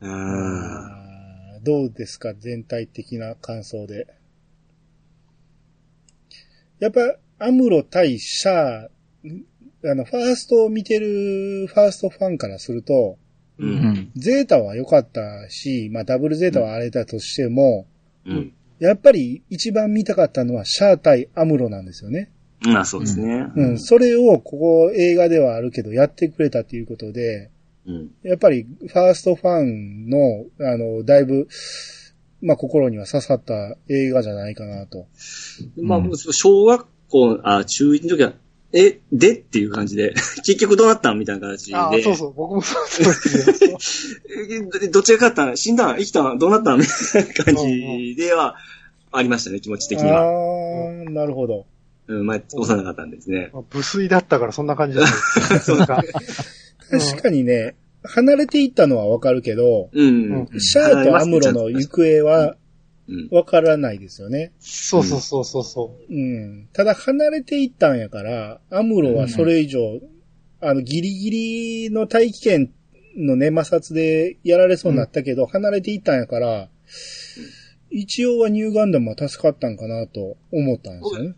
うん。どうですか全体的な感想で。やっぱ、アムロ対シャア、あの、ファーストを見てるファーストファンからすると、う。うんん。ゼータは良かったし、まあダブルゼータは荒れたとしても、うん。やっぱり一番見たかったのはシャア対アムロなんですよね。まあそうですね。うん、それをここ映画ではあるけどやってくれたっていうことで、うん。やっぱりファーストファンの、あの、だいぶ、まあ心には刺さった映画じゃないかなと。まあ、うん小学校、あ、中1の時は、え、でっていう感じで、結局どうなったんみたいな形で。ああ、そうそう、僕もそうです どっちが勝った？ん死んだ？ん生きた？んどうなった？んみたいな感じでは、ありましたね、気持ち的にあは。あ、なるほど。うん、まあ、幼かったんですね。まあ無粋だったからそんな感じじゃ ないですか確かにね、離れていったのはわかるけど、うん。うんシャアとアムロの行方はうん。わからないですよね。そうそうそうそうそうん。ただ離れていったんやから、アムロはそれ以上、あの、ギリギリの大気圏のね、摩擦でやられそうになったけど、離れていったんやから、一応はニューガンダムは助かったんかなと思ったんですよね。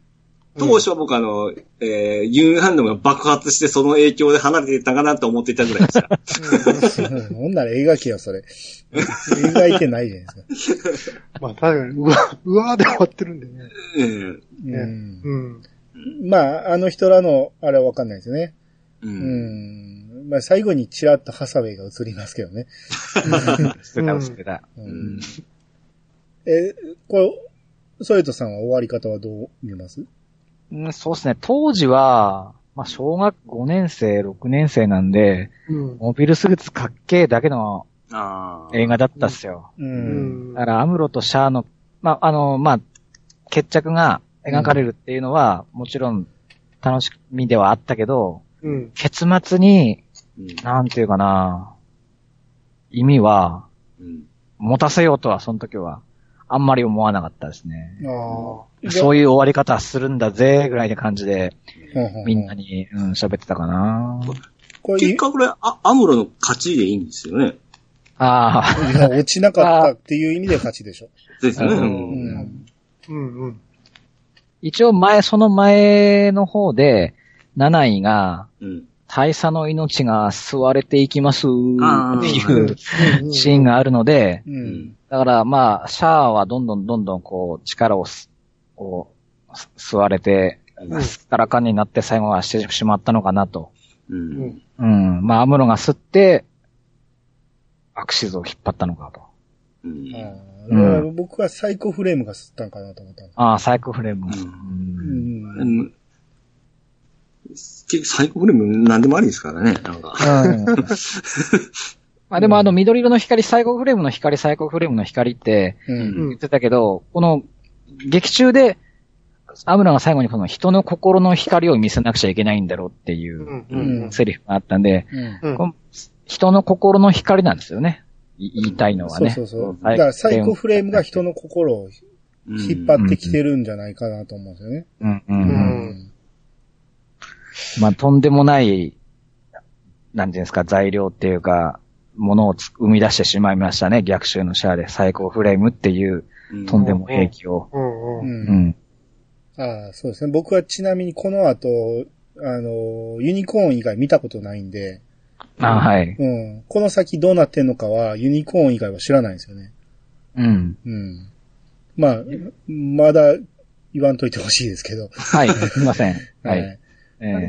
う。当初は僕あの、えー、ユンハンドムが爆発してその影響で離れていったかなと思っていたぐらいでした。ほんなら描けよ、それ。描いてないじゃないですか。まあ確かに、うわ、うわーで終わってるんでね。うん。うん。うん。まあ、あの人らの、あれはわかんないですね。う。うんん。まあ、最後にチラッとハサウェイが映りますけどね。捨てた、捨てた。ううんん。え、これ、ソエトさんは終わり方はどう見ます？うん、そうですね。当時は、まあ、小学5年生、6年生なんで、うん。モビルスーツかっけえだけのああ。映画だったっすよ。う。うんんだから、アムロとシャアの、まあ、あの、まあ、決着が描かれるっていうのは、もちろん楽しみではあったけど、うん。結末に、うん。なんていうかな、意味は、うん。持たせようとは、その時は、あんまり思わなかったですね。そういう終わり方するんだぜ、ぐらいな感じで、うんみんな。に、うん、喋ってたかな。これ、結果これ、あ、アムロの勝ちでいいんですよね。ああ、いや、落ちなかったっていう意味で勝ちでしょ。ですよね。ううんうん。一応前、その前の方で、七位が、うん。大佐の命が吸われていきますっていうシーンがあるので。だからまあ、シャアはどんどんどんどんこう、力をす、こう、す吸われて、んすっからかんになって最後はしてしまったのかなと。う。うんん。うん。まあ、アムロが吸って、アクシズを引っ張ったのかと。うん。ああだから僕はサイコフレームが吸ったんかなと思った。ああ、サイクフレーム。ううんん。うん。結局サイコフレーム何でもありですからね。なんか。うんまあでもあの緑色の光、サイコフレームの光、サイコフレームの光って言ってたけど、この劇中で、アムロが最後にこの人の心の光を見せなくちゃいけないんだろうっていう。セリフがあったんで、人の心の光なんですよね。い言いたいのはね。そうそうそう。はいだからサイコフレームが人の心を引っ張ってきてるんじゃないかなと思うんですよね。うんううんん。まあとんでもない、なんていうんですか、材料っていうか、ものをつ生み出してしまいましたね。逆襲のシャアでサイコフレームっていううんとんでも兵器を。ああ、そうですね。僕はちなみにこの後、あの、ユニコーン以外見たことないんで、あはい。うん。この先どうなってんのかは、ユニコーン以外は知らないんですよね。うん。うん。まあ、まだ言わんといてほしいですけど。はい。すいません。は はい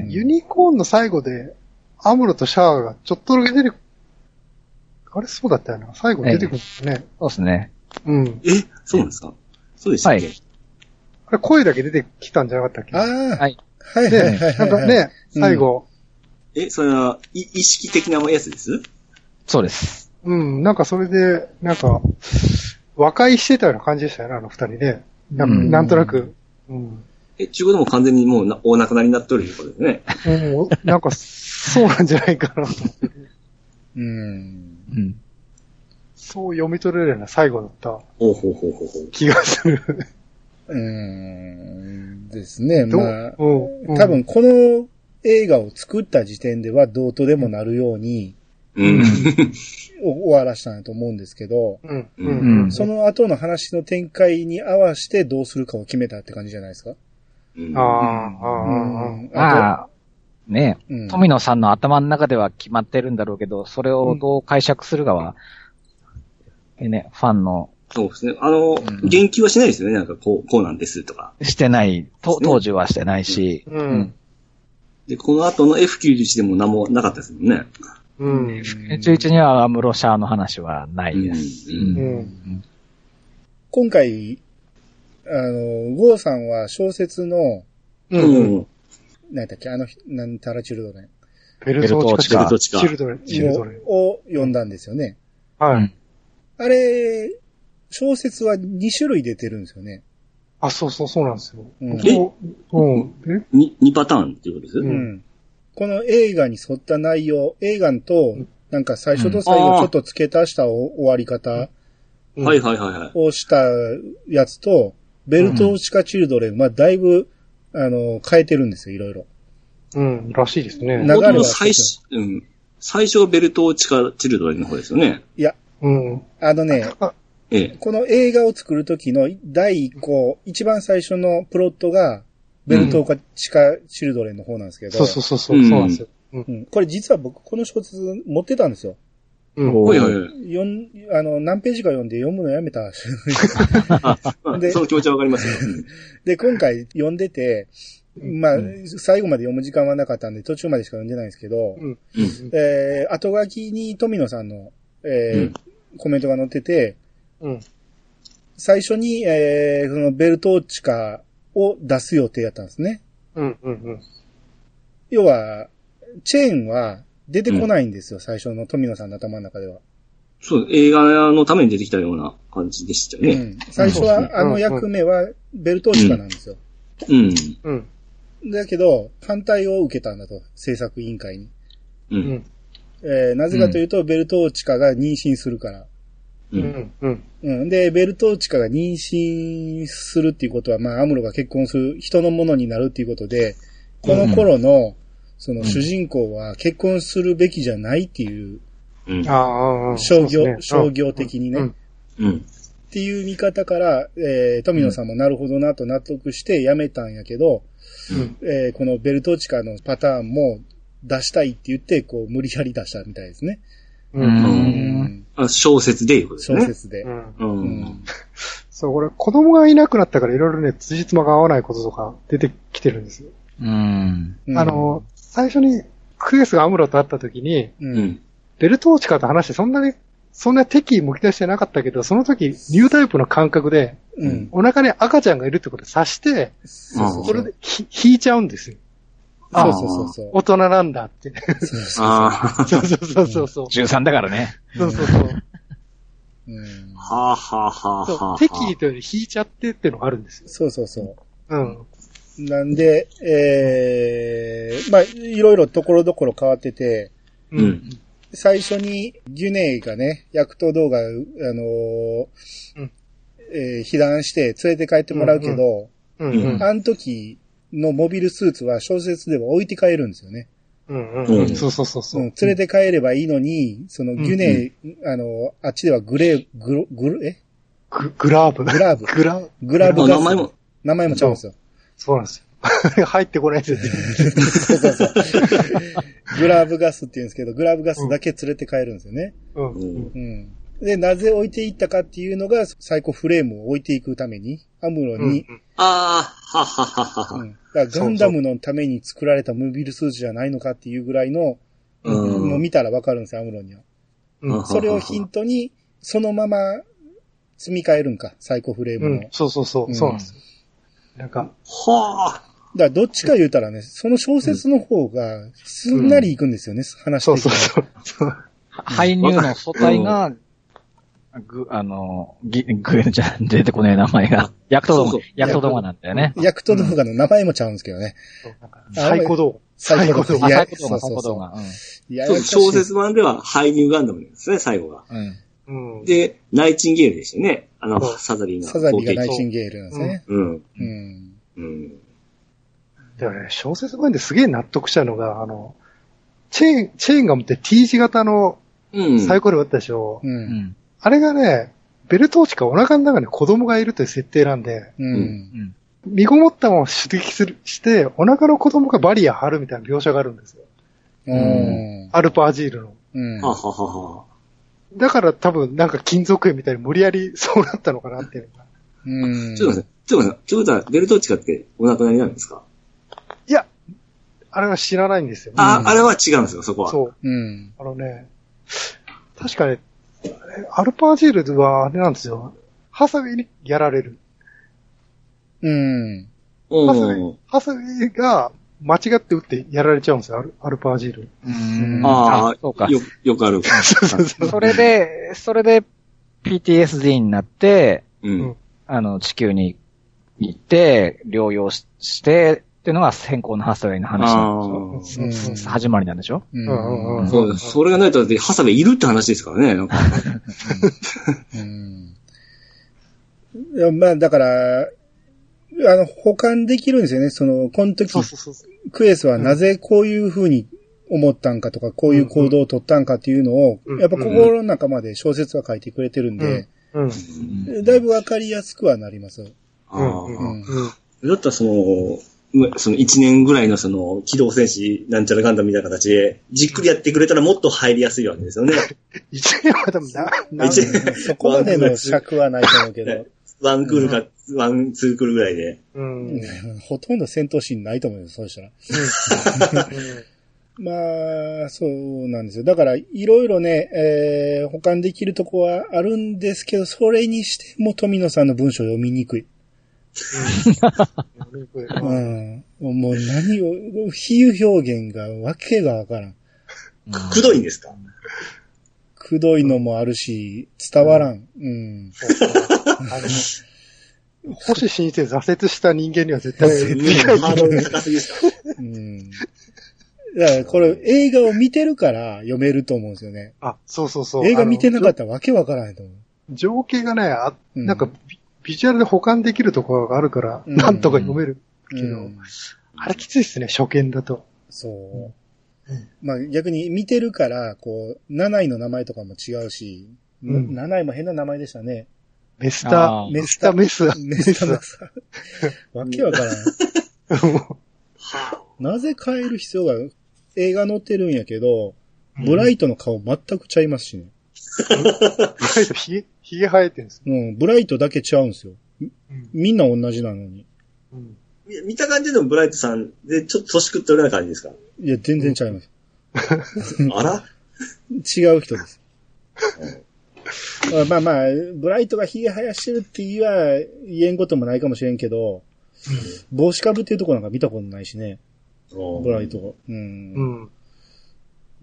ユニコーンの最後で、アムロとシャアがちょっとだけ出てくあれそうだったよな。最後出てくるんですね。そうですね。うん。え、そうなんですか？そうでしたっけ、はいあれ声だけ出てきたんじゃなかったっけ？ああ、はい。はいはいはいね、はい。なんかね、最後、え、それは、い意識的なやつです？そうです。うん、なんかそれで、なんか、和解してたような感じでしたよね、あの二人ね。なんかうんなんとなく。うん。え、中国でも完全にもうなお亡くなりになっとるいうことですね。うん、なんか、そうなんじゃないかなと思って。うん。うん。そう読み取れるような最後だったほうほうほうほうほう。気がする。うん。ですね。まあ、多分この映画を作った時点ではどうとでもなるように、うん。終わらしたんやと思うんですけど、うん。ううんその後の話の展開に合わせてどうするかを決めたって感じじゃないですか？うんああ、あ、ねうん富野さんの頭の中では決まってるんだろうけど、それをどう解釈するかは、えね、ファンのそうですね。あの、ん言及はしないですよね。なんかこう、こうなんですとか。してない、と当時はしてないし、うん。で、この後の F91 でも何もなかったですもんね。うん。11にはアムロシャーの話はないです。うんうんうん今回、あの、ゴーさんは小説の、う。うんん。何だっけ、あの、なんたらチルドレンベルトーチカベルトチカチルドレン、チルドレン。をを読んだんですよね。はい。あれ、小説は2種類出てるんですよね。あ、そうそう、そうなんですよ。うんこううん。え？に、2パターンっていうことです？ううんん。この映画に沿った内容、映画と、なんか最初と最後ちょっと付け足したお終わり方うんはいはいはいはい。をしたやつと、ベルトーチカチルドレンはだいぶ、あの、変えてるんですよ、いろいろ。うん、らしいですね。流れは元の最初、うん。最初がベルトーチカチルドレンの方ですよね。いや、うん。あのね、ええ。この映画を作る時の第一項、一番最初のプロットが、ベルトーチカチルドレンの方なんですけど、そうそうそうそう、うんそうなんですよ。うん。うんこれ実は僕この小説持ってたんですよ。うん。はいはいはい。読ん、あの、何ページか読んで読むのやめた。でその気持ちはわかりますよ。う んで、今回読んでて、まあ、最後まで読む時間はなかったんで、途中までしか読んでないんですけど、うん。えー、後書きに富野さんの、えーうんコメントが載ってて、うん。最初に、えー、そのベルトーチカを出す予定やったんですね。うん。うん。要は、チェーンは出てこないんですよ、最初の富野さんの頭の中では。そう、映画のために出てきたような感じでしたよね。うん、最初は、あの役目はベルトーチカなんですよ。うん。うん。だけど、反対を受けたんだと、制作委員会に。う。うんん。えーなぜかというと、ベルトーチカが妊娠するから。う。うんん。うん。うん。で、ベルトーチカが妊娠するっていうことは、まあ、アムロが結婚する人のものになるっていうことで、この頃の、その主人公は結婚するべきじゃないっていう、うん。ああ、商業、商業的にね、うんっうん。ていう見方から、えー、富野さんもなるほどなと納得して辞めたんやけど、うん。えーこのベルトーチカのパターンも出したいって言って、こう、無理やり出したみたいですね。う。うんうんあ小説でいうことです小ね。説で。うん。う。うんん。そう、これ、子供がいなくなったからいろいろね、辻褄が合わないこととか出てきてるんですよ。うん。うんあの、最初にクエスがアムロと会った時に、う。うんん。ベルトーチカと話してそんなに、そんな敵意向き出してなかったけど、その時、ニュータイプの感覚で、うん。お腹に赤ちゃんがいるってことを察して、そうそうそれでひ引いちゃうんですよ。そうそうそうそう。大人なんだって。そうそうそう。そうそうそうそうそう。13だからね。そうそうそう。うんはあはあはあそうはあ。敵意というより引いちゃってっていうのがあるんですよ。そうそうそうん。う。なんで、えー、まあ、いろいろところどころ変わってて、うん。最初にギュネイがね、薬刀動画、あのーうんえー被弾して連れて帰ってもらうけど、うん。ううんん。あの時のモビルスーツは小説では置いて帰るんですよね。うん。ううんん。そうそうそうそうう。ん、連れて帰ればいいのに、そのギュネイ、あの、あっちではグレー、グロ、グル、え？ググラーブ。グラーブグラーブ。グラブガス。あ名前も。名前もちゃうんですよ。そうなんですよ。入ってこないですよ。そうそうそう。グラブガスって言うんですけど、グラブガスだけ連れて帰るんですよね。うん。うんうん。で、なぜ置いていったかっていうのが、サイコフレームを置いていくために、アムロに、ああ、ははははは。うん。だガンダムのために作られたモビルスーツじゃないのかっていうぐらいの、うんもう見たらわかるんですよ、アムロには。うん。それをヒントに、そのまま積み替えるんか、サイコフレームの。うん。そうそうそうう。んそうなんですよ。なんか、はあ。だからどっちか言うたらね、その小説の方がすんなりいくんですよね、話そうそうそう。そう排入の素体が、ぐ、あの、ぎ、ぐ、じゃ、出てこねえ名前が。薬刀そうそう、動薬刀動画なんだよね。ヤクト動画の名前もちゃうんですけどね。なんか最高動最高動画。最高動画、最高動画。小説版ではハイニューガンダムですね、最後が。うん。で、ナイチンゲールでしたよね。あの、サザビーの。サザビーがナイチンゲールなんですね。うん。うん。うん。でもね、小説版ですげえ納得したのが、あの、チェーン、チェーンが持って T 字型のうん。サイコロだったでしょ？う。うんん。あれがね、ベルトーチかお腹の中に子供がいるという設定なんで、う。うんん。身ごもったまま出撃する、して、お腹の子供がバリア張るみたいな描写があるんですよ。うん。アルパージールの。うん。はははは。だから多分なんか金属片みたいに無理やりそうなったのかなっていうのが。うん。ちょっと待って、ちょっと待って、ということは、ベルトーチカってお亡くなりなんですか？いや、あれは知らないんですよ。あ、うんあれは違うんですよ、そこは。そう。うん。あのね、確かね、アルパージールはあれなんですよ。ハサウェイにやられる。うん。うん。ハサウェイが間違って撃ってやられちゃうんですよ、アルアルパージール。うんああ、そうか。よ、よくある。そうそうそう。それで、それで PTSD になって、うん。あの、地球に行って、療養しして、っていうのが先行のハサウェイの話なんでしょそうそうそう始まりなんでしょ？そうです。それがないと、ハサウェイいるって話ですからね。うん。まあ、だから、あの、保管できるんですよね。その、この時そう、そうそう。クエスはなぜこういう風に思ったんかとか、こういう行動を取ったんかっていうのをう、ん。やっぱ心の中まで小説は書いてくれてるんで、うん。だいぶわかりやすくはなります。あうん。ーうん。うん。だったらその、うその1年ぐらいのその、機動戦士なん。ちゃらガンダムみたいな形で、じっくりやってくれたらもっと入りやすいわけですよね。一年は多分な、年そこまでの尺はないと思うけど、ワンクールか、ワン、ツークールぐらいで。うん。うん。ほとんど戦闘シーンないと思うよ、そうしたら。まあ、そうなんですよ。だから、いろいろね、えー、保管できるとこはあるんですけど、それにしても富野さんの文章読みにくい。うん。もう何を、比喩表現がわけがわからん。くどいんですか？くどいのもあるし、伝わらん。うん。あの、星新一で挫折した人間には絶対うん理解ハーない。高すぎですかうん。だから、これ、映画を見てるから読めると思うんですよね。あ、そうそうそう。映画見てなかっったらわけわからないと思う。た。情景がね、あうんなんかビ、ビジュアルで保管できるところがあるから、うんなんとか読めるけど、うんあれきついっすね、初見だと。そううん。まあ逆に見てるから、こう、七位の名前とかも違うし、うん七位も変な名前でしたね。メスタメスタメス。メスタメス。わけわからない。なぜ変える必要が、映画載ってるんやけど、ブライトの顔全くちゃいますしね。ブライトひげ、ひげ生えてるんですよ。うん、ブライトだけちゃうんですよ。うんみんな同じなのに。うんみ見た感じでもブライトさんで、ちょっと年食ってるような感じですか？いや、全然ちゃいます。あら？違う人です。まあまあ、ブライトが髭生やしてるって言えば言えんこともないかもしれんけど、帽子かぶってるとこなんか見たことないしね、ブライト。うん。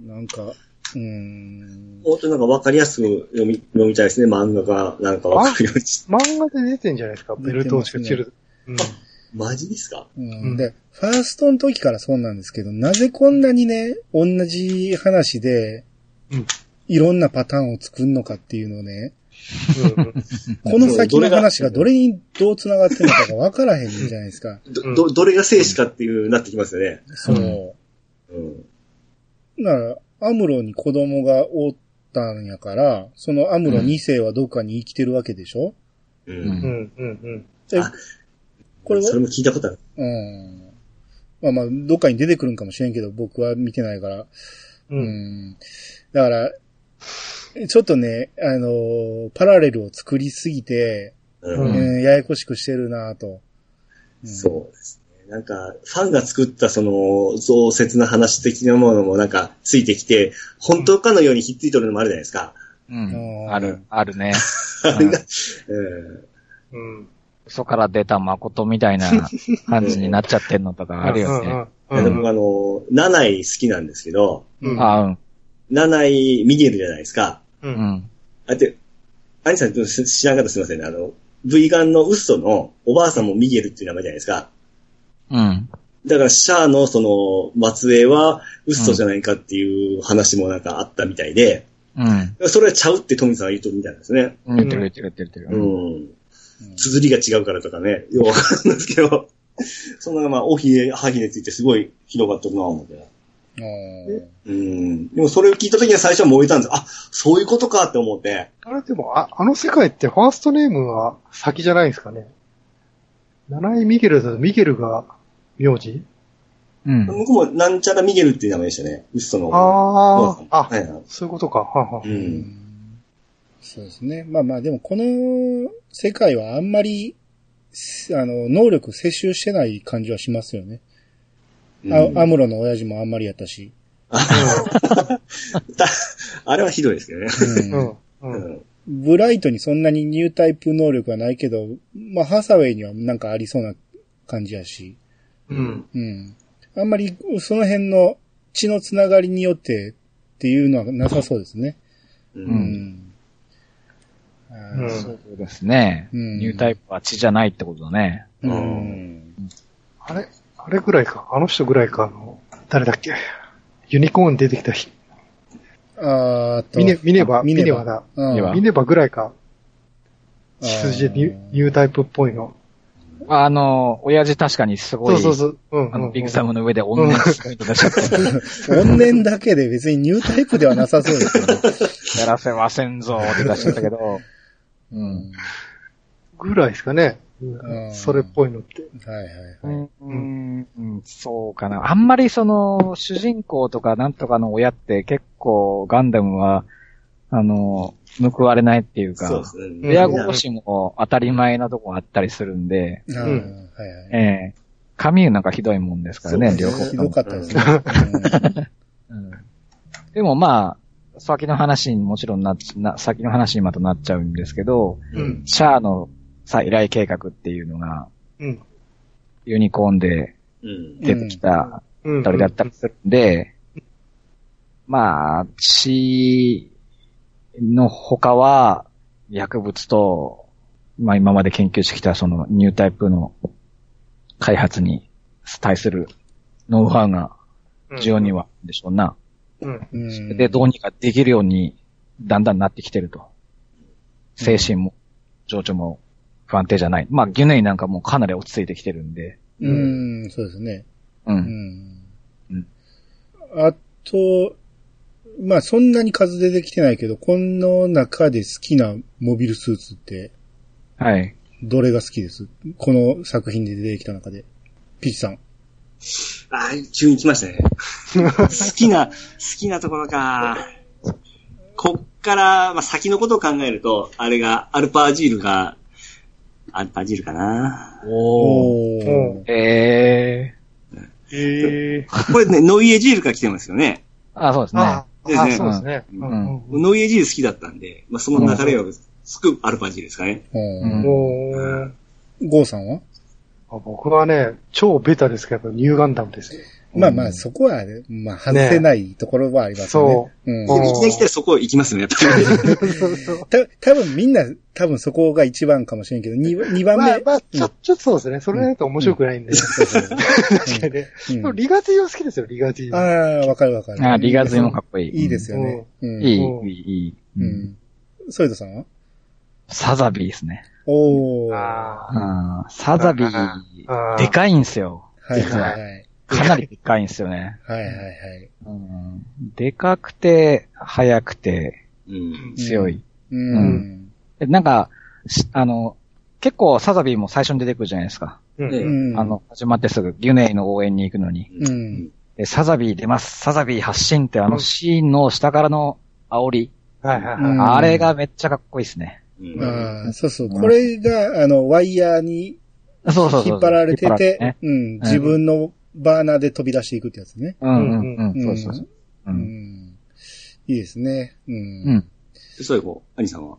うん。なんか、うん。もっとなんかわかりやすく読み、読みたいですね。漫画がなんかわかるように。漫画で出てんじゃないですか、ベルトーチかチル。うん。マジですか？うん、で、ファーストの時からそうなんですけど、なぜこんなにね、同じ話で、うんいろんなパターンを作るのかっていうのをね、うんこの先の話がどれにどう繋がってるのかが分からへんじゃないですか。う んど、ど、どれが生死かっていう、なってきますよね。そう。うん。だから、アムロに子供がおったんやから、そのアムロ2世はどっかに生きてるわけでしょ、う。うんうん。うん。うん。これは？それも聞いたことある。うん。まあまあ、どっかに出てくるんかもしれんけど、僕は見てないから。う。うんん。だから、ちょっとね、あのーパラレルを作りすぎて、う。うんんうんややこしくしてるなと。うんそうですね。なんか、ファンが作ったその、増設な話的なものもなんか、ついてきて、本当かのようにひっついとるのもあるじゃないですか。うん。うんある、あるね。あれが、うん。うん嘘から出た誠みたいな感じになっちゃってんのとかあるよね。でもあの、七位好きなんですけど、うん。あうん。七位ミゲルじゃないですか。う。うんん。あて、アニさんちょっと知らんかったらすいませんね。あの、V ガンのウッソのおばあさんもミゲルっていう名前じゃないですか。うん。だからシャアのその末裔はウッソじゃないかっていう話もなんかあったみたいで、うん。それはちゃうってトミさんは言うとるみたいなんですね。言ってる言ってる言ってる言ってうる。ん。綴りが違うからとかね、よくわかるんですけど、そんなまあ、おひれ、はひれついてすごい広がってるなぁ思って。ーうん。でもそれを聞いた時には最初は燃えたんですあ、そういうことかって思って。あれでも、あ、あの世界ってファーストネームは先じゃないですかね。七井ミゲルだとミゲルが名字？うん。僕もなんちゃらミゲルっていう名前でしたね。ウッソの。ああ、あ、はいはい。そういうことか。はんはんうん。そうですね。まあまあ、でもこの世界はあんまり、すあの、能力摂取してない感じはしますよね。うんあアムロの親父もあんまりやったし。あれはひどいですけどね。うんうん。ブライトにそんなにニュータイプ能力はないけど、まあ、ハサウェイにはなんかありそうな感じやし。うん。うん。あんまりその辺の血のつながりによってっていうのはなさそうですね。う。うんうんそうですね。うんニュータイプは血じゃないってことだね。うん。あれあれぐらいか。あの人ぐらいか。あの、誰だっけ？ユニコーン出てきた日。あーと。ミネ、ミネバ、ミネバだ。うんミネバぐらいか。血筋でニュニュータイプっぽいの。あの、親父確かにすごい、そうそうそう。うん。あの、うんビッグサムの上で女のス出しちゃって、怨念だけで別にニュータイプではなさそうですよね。やらせませんぞって出しちゃったけど、うん。ぐらいですかね。うんそれっぽいのって。はいはいはい。うん、うんそうかな。あんまりその、主人公とかなんとかの親って結構ガンダムは、あの、報われないっていうか、そうですね。親殺しも当たり前なとこあったりするんで、うんはいはい。ええカミューなんかひどいもんですからね、両方ひとも。どかったですね。うんでもまあ、先の話にもちろんなっな、先の話にまたなっちゃうんですけど、うん。シャアの再来計画っていうのが、うん。ユニコーンでうん。出てきたうん。鳥だったりするんで、まあ、血の他は、薬物と、まあ今まで研究してきたそのニュータイプの開発に対するノウハウが重要にはあるんでしょうな。うん。うんで、どうにかできるようにだんだんなってきてると。精神も、情緒も不安定じゃない。まあ、ギュネイなんかもうかなり落ち着いてきてるんで。うん、そうですね。う。うんんうん。あと、まあそんなに数出てきてないけど、この中で好きなモビルスーツって、はい。どれが好きです？この作品で出てきた中で。ピッチさん。あー急に来ましたね。好きな、好きなところか。こっから、まあ、先のことを考えると、あれが、アルパージールが、アルパージールかな。おー。おー。えええ。これね、ノイエジールから来てますよね。あ、そうですね。あですねあ、そうですね。ノイエジール好きだったんで、まあ、その流れをすくアルパージールですかね。うんおーゴーさんは？あ僕はね、超ベタですけど、ニューガンダムですよ。まあまあ、そこは、まあ、外せないところはありますよね。そううん。うんいきたらそこ行きますよね、やっぱり。た、多分みんな、多分そこが一番かもしれんけど、二二番目。まあ、まあ、ちょ、ちょっとそうですね。それだと面白くないんで。確かにね。うんでもリガジーは好きですよ、リガジー。ああ、わかるわかる。あ、リガズイもかっこいい。いいですよね。うん。いい、いうんい、いい。ううんん。ソイドさんは？サザビーですね。おー。はあうんサザビあー、ーでかいんすよ。いはい実ははい。かなりでかいんすよね。はいはいはい。うんでかくて、速くて、うん。強い。うん。でなんか、しあの、結構サザビーも最初に出てくるじゃないですか。ーうんねうん。あの、始まってすぐ、ギュネイの応援に行くのに。うん。で、サザビー出ます。サザビー発進ってあのシーンの下からの煽り。はいはいうんはい。あれがめっちゃかっこいいですね。うんああ、そうそう。これが、あの、ワイヤーに。引っ張られててね、うん。自分のバーナーで飛び出していくってやつね。うんうんそうそうそう。いいですね。う。うんん。そういう方、兄さんは。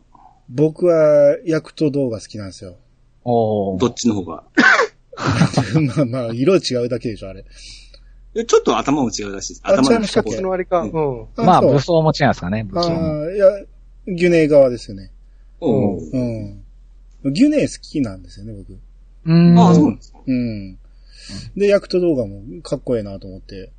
僕は、ヤクト動画好きなんですよ。おー。どっちの方が？まあまあ、色違うだけでしょ、あれ。えちょっと頭も違うらしいです。あ頭違いましたっけ？その割か。ううん。まあ、そう武装も違うんですかね、武あ装も。あ、いや、ギュネイ側ですよね。おーうん。ギュネイ好きなんですよね、僕。うん。ああ、そうなんですか？うん。で、ヤクト動画もかっこいいなと思って。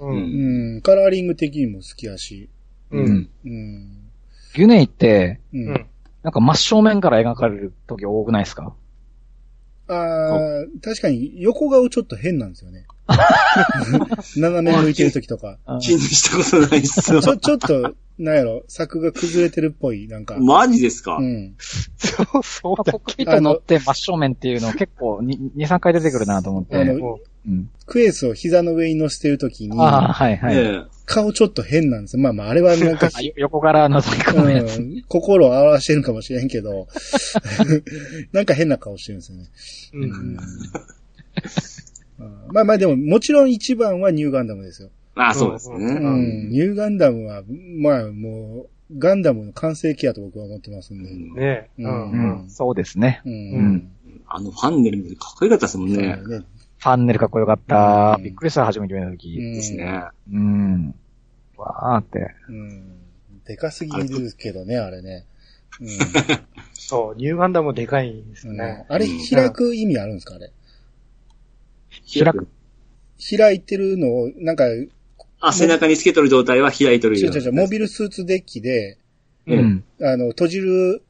う。うんうん。カラーリング的にも好きやし。う。うんん。うん。ギュネイって、う。うんん。なんか真正面から描かれる時多くないですか？あー確かに横顔ちょっと変なんですよね。斜め向いてる時とか。気にしたことないっすよち。ょ、ちょっと、なんやろ、柵が崩れてるっぽい、なんか。マジですか？うん。そう、そうだコックピット乗って真正面っていうの結構2、2 3回出てくるなと思って。あのもうん、クエスを膝の上に乗せてる時に、ああ、はいはい。ええ顔ちょっと変なんですよ。まあまあ、あれは なんか横から覗き込むやつ。うん、心を表してるかもしれんけど、なんか変な顔してるんですよね。う、うん。うんまあまあでも、もちろん一番はニューガンダムですよ。あそうですうね。ん、ニューガンダムは、まあもう、ガンダムの完成形やと僕は思ってますん。で。ねえ。う。うん。うん、そうですね。う。うん。ん。あのファンネルかっこよかったですもん。ね。ファンネルかっこよかったう。ん。びっくりした、初めて見たとき。ですね。うん。わーって。うん。でかすぎるけどね、あれね。うん。そう、ニューガンダムでかいん。ですね。あれ、開く意味あるん。ですかあれ。開く。開いてるのを、なん。か、あ、背中につけとる状態は開いとるよ違う違うモビルスーツデッキで、ううんん。あの、閉じる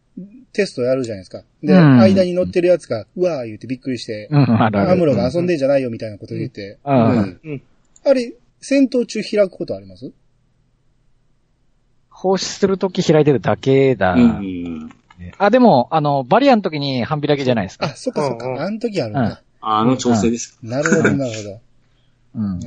テストやるじゃないですか。で、うん間に乗ってるやつが、うわー言ってびっくりして、うん。アムロが遊んでんじゃないよみたいなこと言って。うんうんうんあれ、戦闘中開くことあります？放出するとき開いてるだけだ。うん。あ、でも、あの、バリアの時に半開きじゃないですあ、か。そっかそっか。あの時あるんだ。あの調整です。なるほど、なるほど。うん。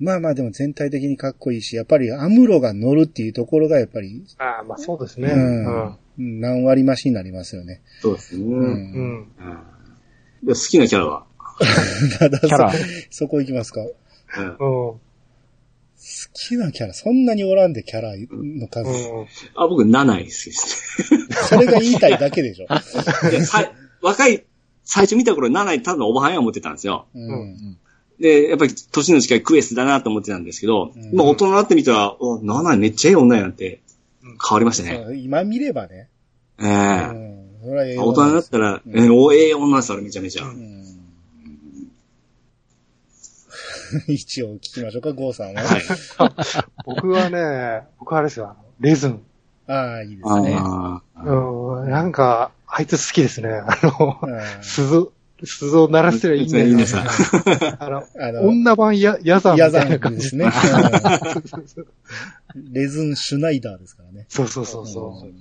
うんまあまあでも全体的にかっこいいし、やっぱりアムロが乗るっていうところがやっぱり、ああ、まあそうですね。ううん。ん、うん何割増しになりますよね。そうですね。う。うんうん好きなキャラは？た だキャラ。そ、そこ行きますか？好うんうん。きなキャラ、そんなにおらんでキャラの数。うん。あ、僕、7位ですそれが言いたいだけでしょ。若い、最初見た頃7位ただのおばはんや思ってたんですよ。うん。で、やっぱり年の近いクエスだなと思ってたんですけど、うんまあ大人になってみたら、お、7位めっちゃいい女やんって変わりましたね。今見ればね。えうえん。それはええ大人になったら、えーお、ええ女です、あれめちゃめちゃ。うん 一応聞きましょうか、ゴーさんは。はい。僕はね、僕はあれですよ、あのレズン。ああ、いいですね。あうん。なんか、あいつ好きですね。あの、うん鈴、鈴を鳴らしてるいいんだよいいねさ。あの、あの、女版や、ヤザンみヤザたいな感じンですね。うんレズン・シュナイダーですからね。そうそうそうそう。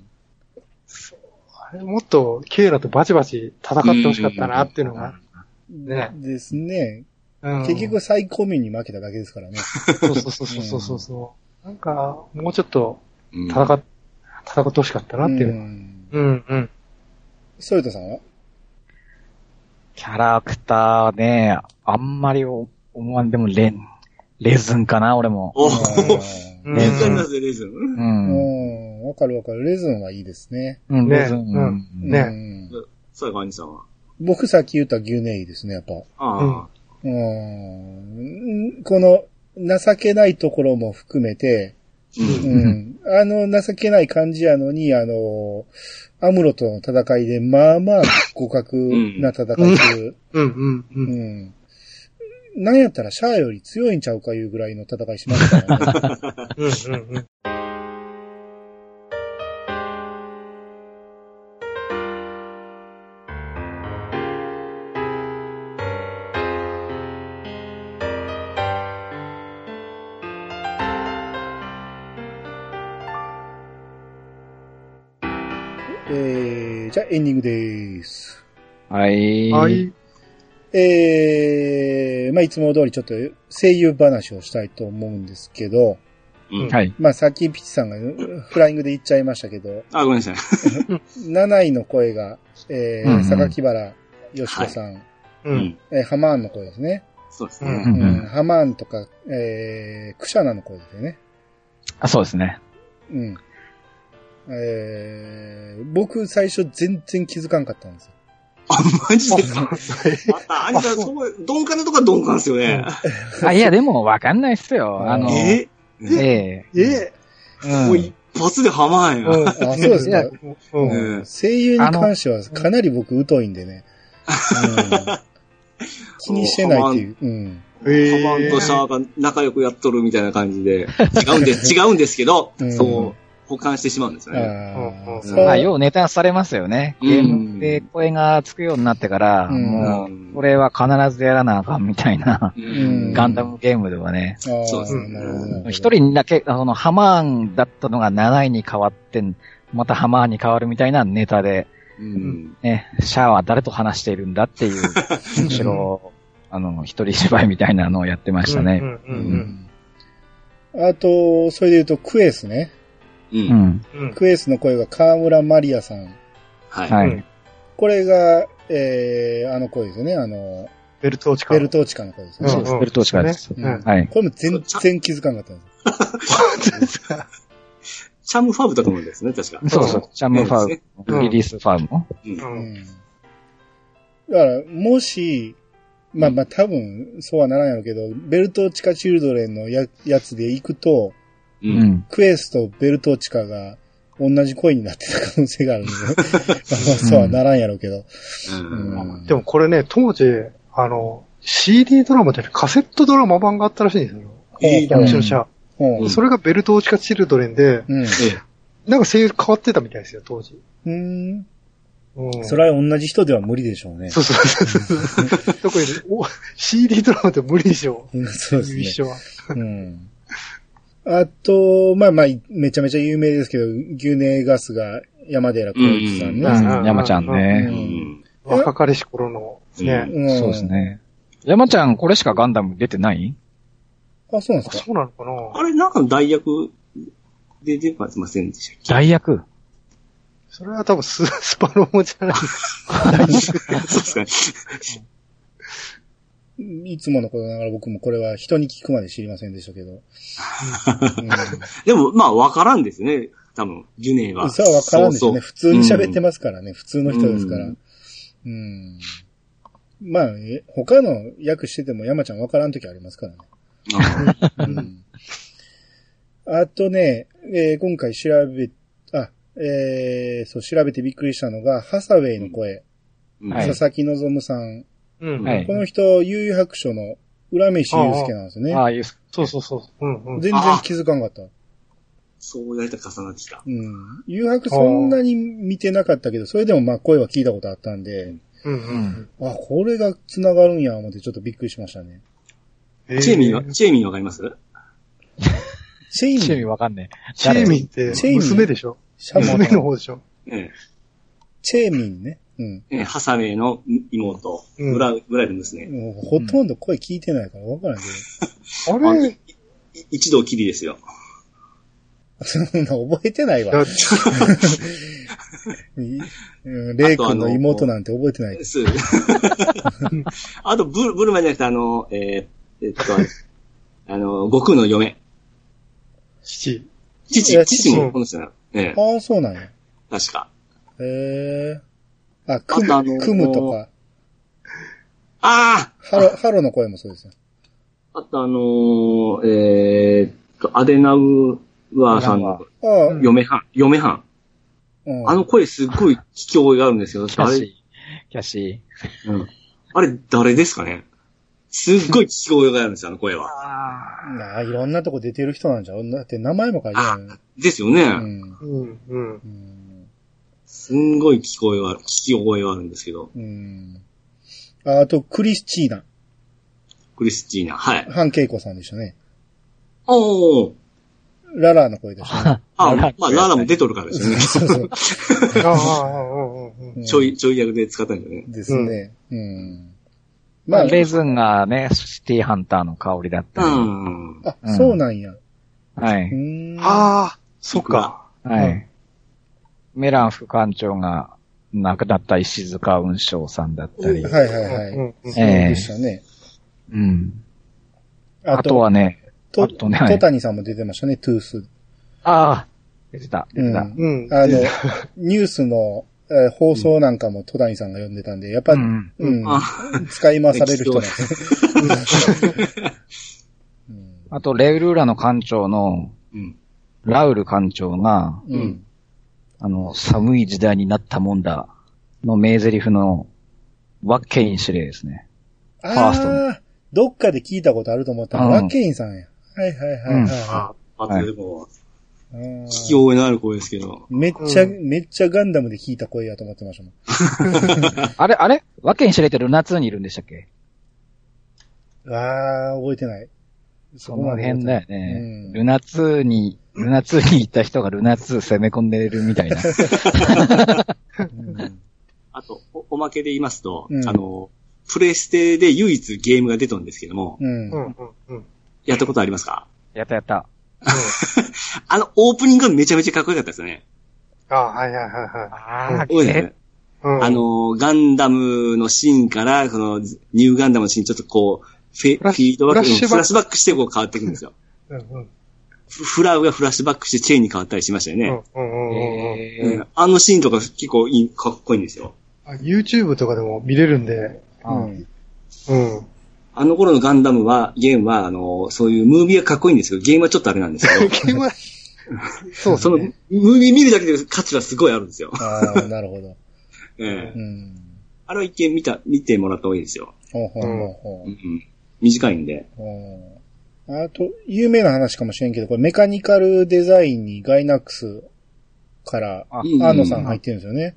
あれもっと、ケイラとバチバチ戦ってほしかったなっていうのが。ねですね。うん結局、サイコミュに負けただけですからね。そうそうそうそうそうそう。なんか、もうちょっとうん戦っ、戦ってほしかったなっていうう。んうん、うん。ソルトさんは？キャラクターね、あんまり思わんでもレン、レズンかな、俺も。レズンだぜ、レズン。う。ん。うん。わかるわかる。レズンはいいですね。うん、ねレズン。うんねうんそういう感じさんは。僕さっき言った牛ネイですね、やっぱ。ああ。うん。この、情けないところも含めて、うん。うん。あの、情けない感じやのに、あの、アムロとの戦いで、まあまあ、互角な戦いする。うん、うん、う。うんん。なんやったらシャアより強いんちゃうかいうぐらいの戦いしましたからね。うん、うん、うん。エンディングです。はい。はい。えー、まあいつも通りちょっと声優話をしたいと思うんですけど、うんはい。まあさっきピチさんがフライングで言っちゃいましたけど、あ、ごめんなさい。7位の声が、えーうんうん榊原よしこさん、う。うんん。えーハマーンの声ですね。そうですうね。うんうん、ハマーンとか、えー、クシャナの声ですよね。あ、そうですね。うん。えー、僕最初全然気づかんかったんですよ。あ、マジですか？また、兄さん、そう、鈍感なとこは鈍感ですよね。あ、いや、でもわかんないっすよ。あの、え？ええ。え？うんもう一発でハマん。あそうですかいやうん。うん声優に関してはかなり僕疎いんでね。うん気にしてないっていう。うん。えハマーンとシャアが仲良くやっとるみたいな感じで。違うんです、違うんですけどうん、そう。保管してしまうんですよね。まあ、ようネタされますよね。ゲームで声がつくようになってから、うんもううん、これは必ずやらなあかんみたいな。ガンダムゲームではね。そうですね。一人だけ、その、ハマーンだったのが7位に変わって、またハマーンに変わるみたいなネタで、うん。ね、シャアは誰と話しているんだっていう、むしろ、あの、一人芝居みたいなのをやってましたね。あと、それで言うと、クエスね。う。うん。クエスの声が河村マリアさん。はい。はい。うんこれが、えー、あの声ですよね。あの、ベルト落ちか。ベルトーチカの声ですよね。そうです。ベルトーチカです。はい。これも全然気づかなかったんですチャムファブだと思うんですね、確か。そうそう。チャムファねウ、リリースファームうんう。うんん。だから、もし、まあまあ多分、そうはならんやろうけど、ベルトーチカチルドレンのややつで行くと、う。うんん。クエスとベルトーチカが同じ声になってた可能性があるんで、まあまあそうはならんやろうけど。うん。でもこれね、当時、あの、CD ドラマじゃなくてカセットドラマ版があったらしいんですよ。えー役所者。うん。うんそれがベルト落ちかチルドレンで、うん。えなんか声優変わってたみたいですよ、当時。うん。うん。それは同じ人では無理でしょうね。そうそうそう。特に、お、CD ドラマって無理でしょ。うんそうですね。一緒は。うん。あと、まあまあ、めちゃめちゃ有名ですけど、牛乳ガスが山寺宏一さんね。うん山ちゃんえね。うん。若かりし頃の、ね。うんそうです。ね。山ちゃん、これしかガンダム出てない？あ、そうなんですか？そうなのかなあれ、なんかの代役で出てませんでしたっけ？代役？それは多分ススパロボじゃない。そうですね。いつものことながら僕もこれは人に聞くまで知りませんでしたけど。でも、まあ、わからんですね。多分、ジュネうん。は。さあわからんですよね。そう普通に喋ってますからね。普通の人ですから。ううんん。まあ、え他の役してても山ちゃんわからん時ありますからね。そううん。あとね、えー今回調べ、あ、えーそう、調べてびっくりしたのが、ハサウェイの声。佐々木希さん。うん。はいこの人、悠々白書の浦飯祐介なんですよね。ああ、いう、そうそうそう。うんうん。全然気づかんかった。そうやりた重なってきた。うん。誘白そんなに見てなかったけど、それでもまあ声は聞いたことあったんで、うんうん。あ、これが繋がるんや思ってちょっとびっくりしましたね。えチェーミンは、チェーミンわかります？チェミチェイミン、わかんねえ。チェーミンってチェーミン娘でしょ？娘の方でしょ？えチェイミンね。うん。え、ええハサウェイの妹、うんぐらい、ぐらいの娘。もうほとんど声聞いてないからわからんけあれ？い一度きりですよ。ど。そんな覚えてないわ。レイ君の妹なんて覚えてない。す あと、ブル、ブルマじゃなくて、あの、えーえっと、あの、悟空の嫁。父。父父もこの人なの。ええ、ああ、そうなんや。へ確か。え。あ、クあとあのム、クムとか、あハロ、ハロの声もそうですよ。ああとあのー、えーっと、アデナウアーさんの。嫁はん、嫁はん。あの声すっごい聞き覚えがあるんですよ。キャシー。キャシうん。あれ誰ですかね？すっごい聞き覚えがあるんですよ、あの声は。なあ、いろんなとこ出てる人なんじゃうだって名前も書いてある。ですよね。うん。うん、うん。うん。すんごい聞き声がある、聞き覚えがあるんですけど。うん。ああと、クリスチーナ。クリスチーナ。はい。ハンケイコさんでしたね。おー。ララの声でしたね。あ、ララまあ、ララも出とるからですよね。ちょい、ちょい役で使ったんだよね。ですね。うん。まあ、まあ、レズンがね、シティハンターの香りだったうり。ん。あ、うんそうなんや。はい。うーん。ああ、そっか。はい。メラン副館長が亡くなった石塚雲章さんだったり。はいはいはい。そうでしたね。うん。あとはね、と、あとねトタニさんも出てましたね、トゥース。ああ、出てた、出てた。うんうん。あの、ニュースの、えー放送なんかもトタニさんが読んでたんで、やっぱ、ううん使い回される人なんです あと、レウルーラの館長の、うん。ラウル館長が、ううんん。あの、寒い時代になったもんだ、の名台詞の、ワッケイン司令ですね。ファーストああ、どっかで聞いたことあると思ったら、うんワッケインさんや。はいはいはいはい。あ、あとでも、あー聞き覚えのある声ですけど。めっちゃ、うめっちゃガンダムで聞いた声やと思ってましたもん。あれ、あれ？わけに知れてルナ2にいるんでしたっけ？あー、覚えてない。その辺だようね。んルナ2に、ルナ2に行った人がルナ2攻め込んでるみたいな。う んあと、おおまけで言いますと、うんあの、プレステで唯一ゲームが出たんですけども、うん。やったことありますか？やったやった。あの、オープニングがめちゃめちゃかっこよかったですよね。あはいはいはいはあ多いですね。い。うん、あ、の、ガンダムのシーンから、この、ニューガンダムのシーン、ちょっとこう、フィードバック、フラッシュバックフラッシュバックしてこう変わっていくんですよ。うん、うん。フフラウがフラッシュバックしてチェーンに変わったりしましたよね。うん、うん、うん、うん。えーうんあのシーンとか結構いい、かっこいいんですよ。あ YouTube とかでも見れるんで、あうんうん。あの頃のガンダムは、ゲームは、あの、そういうムービーがかっこいいんですけど、ゲームはちょっとあれなんですけど、ゲームは、そうですその、ムね。ービー見るだけで価値はすごいあるんですよ。あー、なるほど。ええうん。あれは一見見た、見てもらった方がいいですよ。ほうほうほうほうんうん、短いんで。あと、有名な話かもしれんけど、これメカニカルデザインにガイナックスから、アーノさん入ってるんですよね。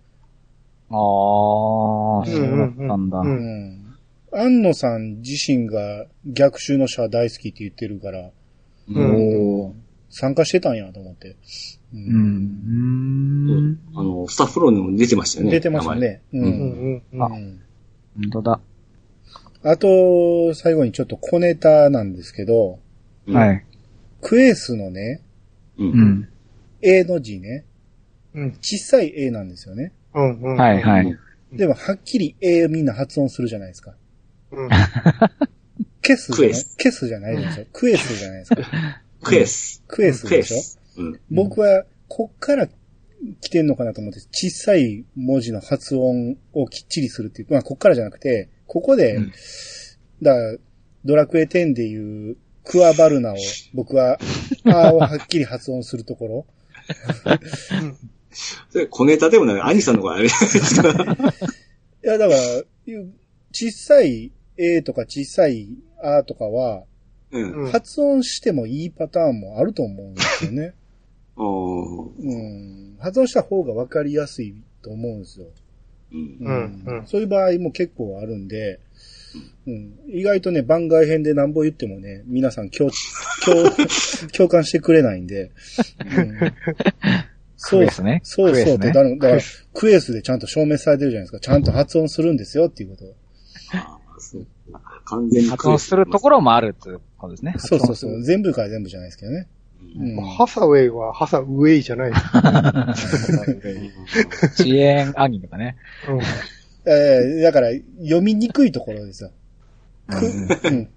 あー、そうだったんだ。うん。安野さん自身が逆襲のシャア大好きって言ってるから、うん参加してたんやと思って。ううん。うん。あの、スタッフローにも出てましたよね。出てましたね。う。んん、うん。あうん本当だ。あと、最後にちょっと小ネタなんですけど、うんはい。クエースのね、う。うんん。A の字ね、うん、小さい A なんですよね。うん、うん。はいはい。うんでも、はっきり A みんな発音するじゃないですか。うん。ケスじゃないケスじゃないでしょ。クエスじゃないですか。クエス。クエスでしょ？うん。僕は、こっから来てんのかなと思って、小さい文字の発音をきっちりするっていう。まあ、こっからじゃなくて、ここで、うんだから、ドラクエ10でいう、クワバルナを、僕は、あーをはっきり発音するところ。それ小ネタでもない、兄さんの方があれですか。いや、だから、小さい A とか小さいあとかは、うん。うん発音してもいいパターンもあると思うんですよね。うん。発音した方が分かりやすいと思うんですよ。うん。うんうんそういう場合も結構あるんで、うん、意外とね、番外編で何ぼ言ってもね、皆さん共、共、共感してくれないんで、うん、クエスねそうそうって、クエスねだから、だからクエスでちゃんと証明されてるじゃないですか。ちゃんと発音するんですよっていうこと。完全に発音するところもあるっていうことですね。そうそうそ発う。全部から全部じゃないですけどね。うんうんハサウェイはハサウェイじゃない。遅延アニメとかね。うん。えー、だから、読みにくいところですよ。く、うんうん。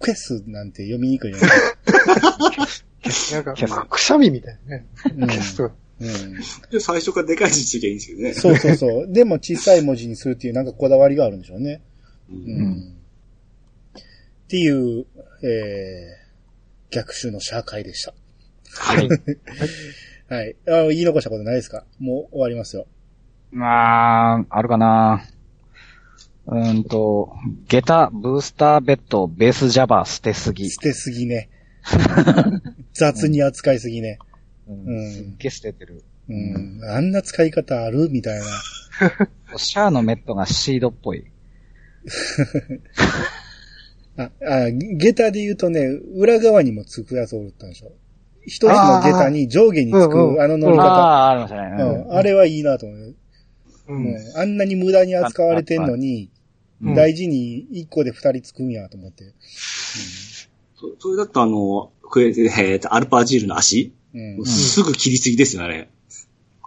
クエスなんて読みにくいなんか、くしゃみみたいなね。うん消すと。うん。で最初からでかい字してきゃいいんですけどね。そうそうそう。でも小さい文字にするっていうなんかこだわりがあるんでしょうね。ううんん。っていう、えー、逆襲のシャー会でした。はい。はい。あ言い残したことないですか？もう終わりますよ。まあ、あるかな。うーんと、下駄、ブースターベッド、ベースジャバー捨てすぎ。捨てすぎね。雑に扱いすぎね。うんうんすっげえ捨ててる。うん。あんな使い方ある？みたいな。シャアのメットがシードっぽい。あ、あ、下駄で言うとね、裏側にもつくやつおったんでしょ。一つの下駄に上下につく、あの乗り方。ああ、ありましたね。うん。あれはいいなと思う。う。うんん。あんなに無駄に扱われてんのに、うん大事に一個で二人つくんやと思って。そそれだとあの、クエ、えーと、アルパージールの足、うん。すぐ切りすぎですよね、あれ。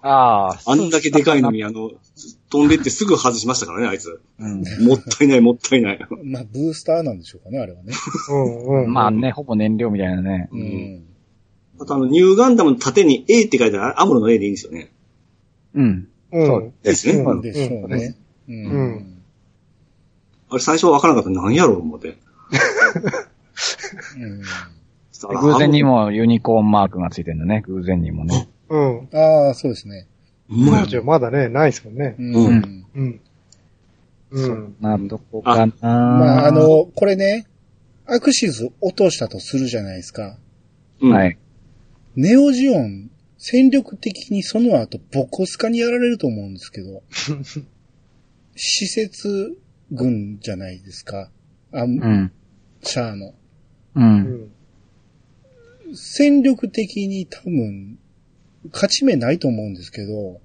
ああ、あんだけでかいのに、あの、飛んでってすぐ外しましたからね、あいつ。うん。もったいない、もったいない。まあ、ブースターなんでしょうかね、あれはね。うん。うん。まあね、ほぼ燃料みたいなね。うんん。あとあの、ニューガンダムの縦に A って書いてあるアムロの A でいいんですよね。うん。うん。そうですね。うんでしょうね。ううんん。あれ最初はわからなかった。何やろう思って。偶然に。もユニコーンマークがついてるんだね。偶然にもね。うん。ああ、そうですね。当時はまだね、ないですもんねう。。うんん。うん。うん。な、どこかなまあ、あ、の、これね、アクシズ落としたとするじゃないですか。うんはい。ネオジオン、戦力的にその後ボコスカにやられると思うんですけど、施設軍じゃないですか。あ、うん。シャアの。う。うんん。戦力的に多分、勝ち目ないと思うんですけど、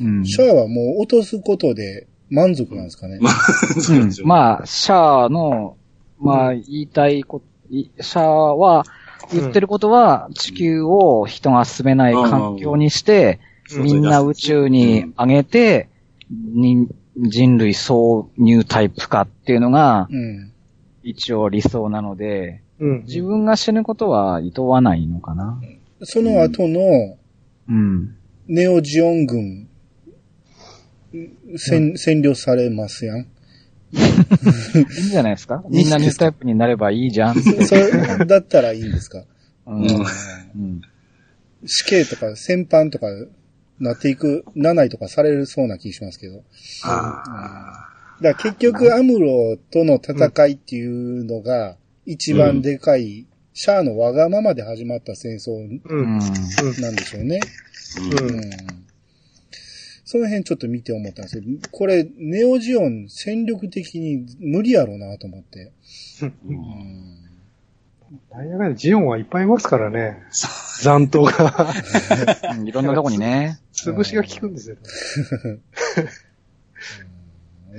うん。シャアはもう落とすことで満足なんですかね。うん。まあ、シャアの、まあ、言いたいこと、いシャアは、言ってることは、地球を人が住めない環境にして、うんみんな宇宙に上げて、に人類総入タイプ化っていうのが、うん。一応理想なので、うん。自分が死ぬことは厭わないのかな。その後のうん。ネオジオン軍、占占領されますやん。いいんじゃないですか？みんなニュータイプになればいいじゃん。それ、だったらいいんですか？死刑とか戦犯とかなっていく、なないとかされるそうな気しますけど。あだから結局アムロとの戦いっていうのが一番でかい、シャアのわがままで始まった戦争。なんでしょうね。ーうんうん。その辺ちょっと見て思ったんですけど、これ、ネオジオン戦力的に無理やろうなと思って。うん。大学でジオンはいっぱいいますからね。残党が。うんいろんなとこにね。潰しが効くんですよ。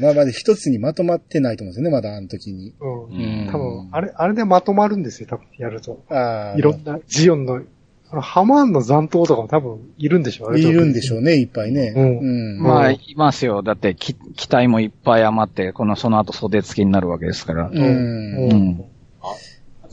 まあまだ一つにまとまってないと思うんですよね、まだあの時に。うん。うん多分、あれ、あれでまとまるんですよ、多分、やると。ああ。いろんな、ジオンの、あの、ハマーンの残党とかも多分、いるんでしょうね。いるんでしょうね、いっぱいね。うんうん。まあ、うんいますよ。だって、き機体もいっぱい余って、この、その後袖付きになるわけですから。う。うんうん。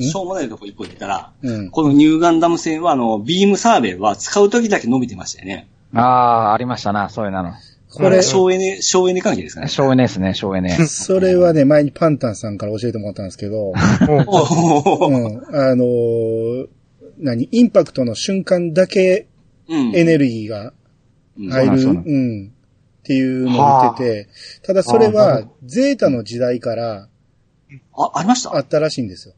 しょうもないとこ一個言ったら、うん。このニューガンダム戦は、あの、ビームサーベルは使うときだけ伸びてましたよね。ああ、ありましたな、そういうの。これ、省エネ、省エネ関係ですかね。省エネですね、省エネ。それはね、前にパンタンさんから教えてもらったんですけど、うん。あのー何インパクトの瞬間だけうん。エネルギーがうん入る、そうなんうん。っていうのを言ってて、ただそれはゼータの時代からあ、ありました？あったらしいんですよ。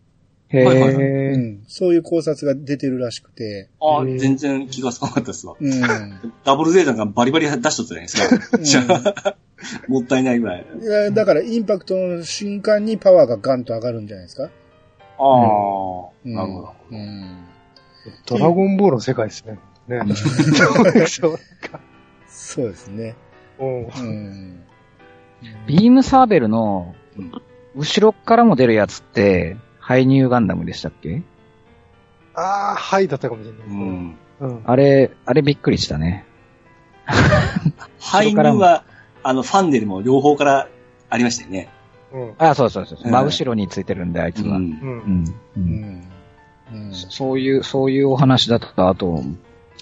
へはいはいはうえ。ん。そういう考察が出てるらしくて、あへー全然気がつかなかったですわ。うん。ダブルゼータがバリバリ出しとったじゃないですか。じゃあ、もったいないぐらい。いやだから、インパクトの瞬間にパワーがガンと上がるんじゃないですか？ああ、うんなるほど。うん。ドラゴンボールの世界ですね。ね。そ うそうですね。うんうん。ビームサーベルのうん、後ろからも出るやつって、ハイニューガンダムでしたっけ？ああ、はいだったかもしれない。うん。うん。あれ、あれびっくりしたね。ハイニューは、あの、ファンデルも両方からありましたよね。うん。あそうそうそう。うん真後ろについてるんで、あいつは。うん。うん。うん。そそういう、そういうお話だとか、あと、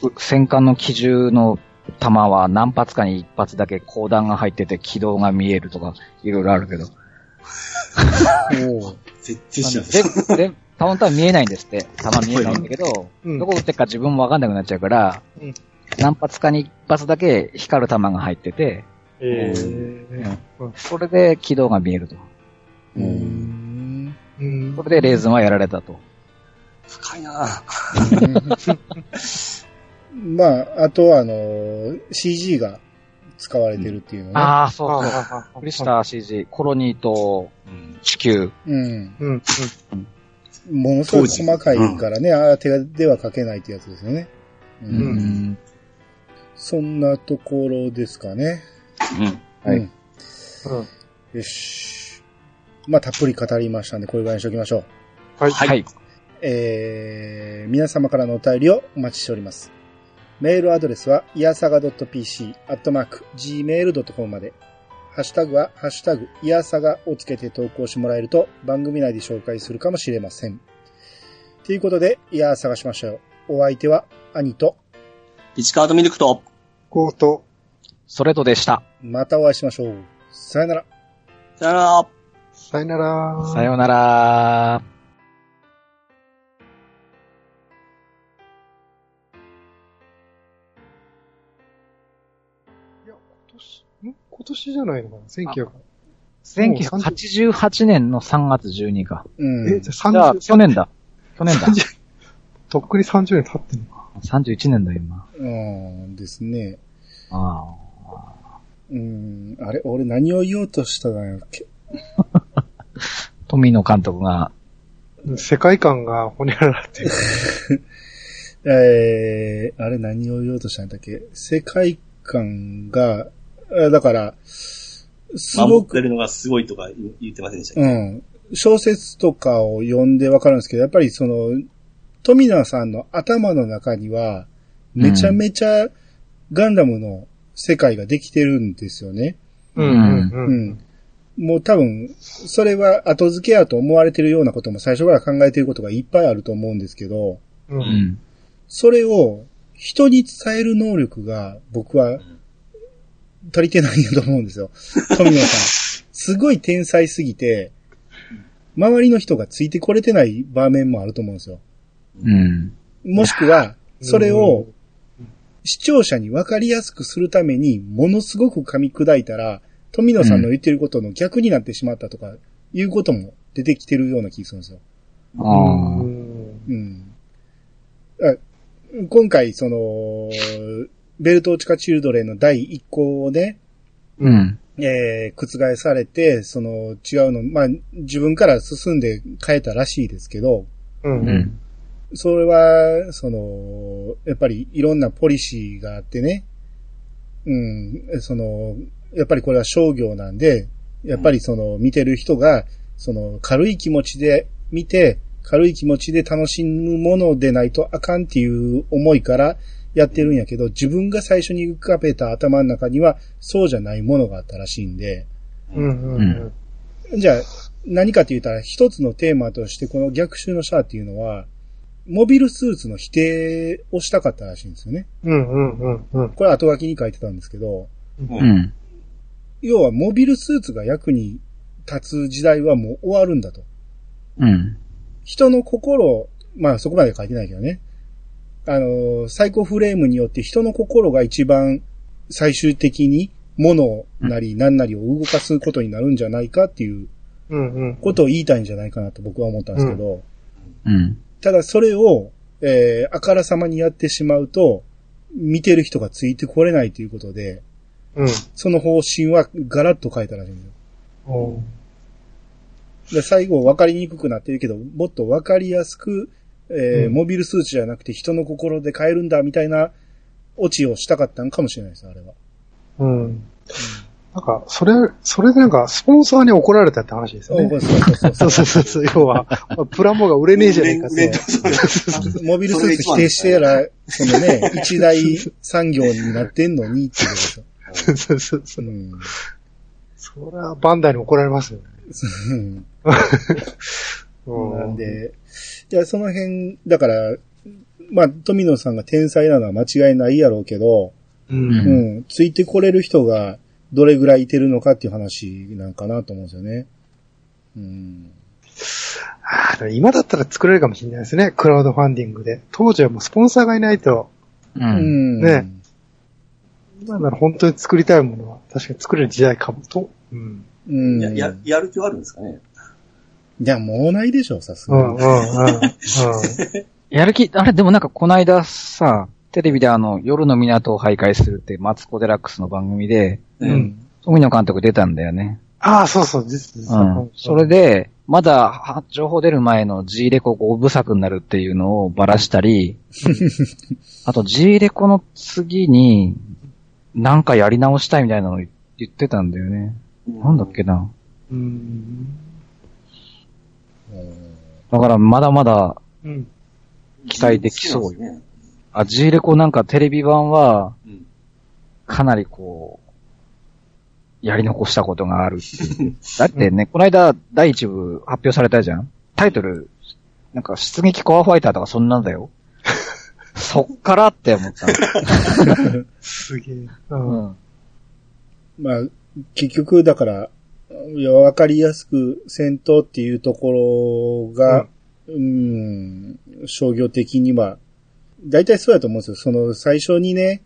う戦艦の機銃の弾は何発かに一発だけ砲弾が入ってて軌道が見えるとか、いろいろあるけど。おう絶対知らない。で、で、本当は見えないんですって。弾見えないんだけど、うんどこ撃ってるか自分もわかんなくなっちゃうから、うん何発かに一発だけ光る弾が入ってて、ええそれで軌道が見えると。う。ん。うんそれでレーズンはやられたと。深いな まあ、あとは、あの、CG が使われてるっていうのね。ああ、そうそう。あびっくりした CG。コロニーとうん。地球。うん。うん。ものすごい細かいからね、ああ手では書けないってやつですよね。う。うん。ん。そん。なところですかね。うん。はいうん。よし。まあ、たっぷり語りましたん。で、これぐらいにしておきましょう。はい。はいはい。えー、皆様からのお便りをお待ちしております。メールアドレスは、いやさが .pc、アットマーク、gmail.com まで。ハッシュタグは、ハッシュタグ、いやさがをつけて投稿してもらえると、番組内で紹介するかもしれません。ということで、いや探しましたよ。お相手は、兄と、市川とミルクと、コート。それとでした。またお会いしましょう。さよなら。さよなら。さよなら。さようなら。今年じゃないの？かな ?1900。1988年の3月12日か。うん。え、じゃあじゃあ、30、去年だ。去年だ。30とっくに30年経ってんの？か。31年だ、今。うん、ですね。あうん、あれ、俺何を言おうとしたかやっけ？あ。富野監督が、世界観がほにゃららって。えー、あれ何を言おうとしたんだっけ？世界観が、あだから、すごく、守ってるのがすごいとか言言ってませんでしたうん。小説とかを読んでわかるんですけど、やっぱりその、富永さんの頭の中には、めちゃめちゃガンダムの世界ができてるんですよね。うんううんん。もう多分、それは後付けやと思われてるようなことも最初から考えていることがいっぱいあると思うんですけど、う。うんん。それを人に伝える能力が僕は足りてないんやと思うんですよ。富野さん。すごい天才すぎて、周りの人がついてこれてない場面もあると思うんですよ。うん。もしくは、それを視聴者に分かりやすくするためにものすごく噛み砕いたら、富野さんの言ってることの逆になってしまったとか、いうことも出てきてるような気がするんですよ。ああ。うん。あ今回、その、ベルトーチカチルドレンの第一項をね、うん。えー、覆されて、その、違うの、まあ、自分から進んで変えたらしいですけど。うん。それは、その、やっぱりいろんなポリシーがあってね、うん、その、やっぱりこれは商業なんで、やっぱりその、見てる人が、その、軽い気持ちで見て、軽い気持ちで楽しむものでないとあかんっていう思いからやってるんやけど、自分が最初に浮かべた頭の中には、そうじゃないものがあったらしいんで、うん。うん。じゃあ、何かって言ったら、一つのテーマとして、この逆襲のシャアっていうのは、モビルスーツの否定をしたかったらしいんですよね。うん。うん。うん。これ後書きに書いてたんですけど、うん。要はモビルスーツが役に立つ時代はもう終わるんだと。うん。人の心、まあそこまで書いてないけどね。あの、サイコフレームによって人の心が一番最終的に物なり何なりを動かすことになるんじゃないかっていううん。うん。ことを言いたいんじゃないかなと僕は思ったんですけど、うん。ただそれを、えー、あからさまにやってしまうと、見てる人がついてこれないということで、うん。その方針はガラッと変えたらしいんですよ。最後分かりにくくなってるけど、もっと分かりやすく、えーうんモビルスーツじゃなくて人の心で変えるんだみたいなオチをしたかったんかもしれないです、あれは。うん。なんか、それ、それでなんか、スポンサーに怒られたって話ですよね。そうそうそうそうそうそう。要は、ま あプラモが売れねえじゃねえかって。そうモビルスーツ否定してやら、そのね、一大産業になってんのにっていうことですよ。そうそうそうう。んそれはバンダイに怒られますよね。うん うんなんで、いや、その辺、だから、まあ、富野さんが天才なのは間違いないやろうけど、う。うんうんん、ついてこれる人がどれぐらいいてるのかっていう話なんかなと思うんですよね。うん。あ今だったら作れるかもしれないですね。クラウドファンディングで。当時はもうスポンサーがいないと、う。うんん。ね今なら本当に作りたいものは確かに作れる時代かもと。うん。うん。や、や、やる気はあるんですかねいや、もうないでしょ、さすうん、がに。うん、うん。やる気、あれでもなんかこの間さ、テレビであの、夜の港を徘徊するって、マツコ・デラックスの番組で、うんん。富野監督出たんだよね。ああ、そうそう、実う実ん。それ、で、まだは情報出る前の G レコ5部作になるっていうのをばらしたり、あと G レコの次に、なんかやり直したいみたいなの言ってたんだよね。なんだっけな。うん。だからまだまだうん。期待できそうよ。ね。あ、G レコなんかテレビ版は、うんかなりこう、やり残したことがあるっていう。だってね、この間第一部発表されたじゃんタイトル、なんか出撃コアファイターとかそんなんだよ。そっからって思った すげえ。う。ん。まあ、結局、だから、いやわかりやすく戦闘っていうところが、うん、商業的には、大体そうやと思うんですよ。その最初にね、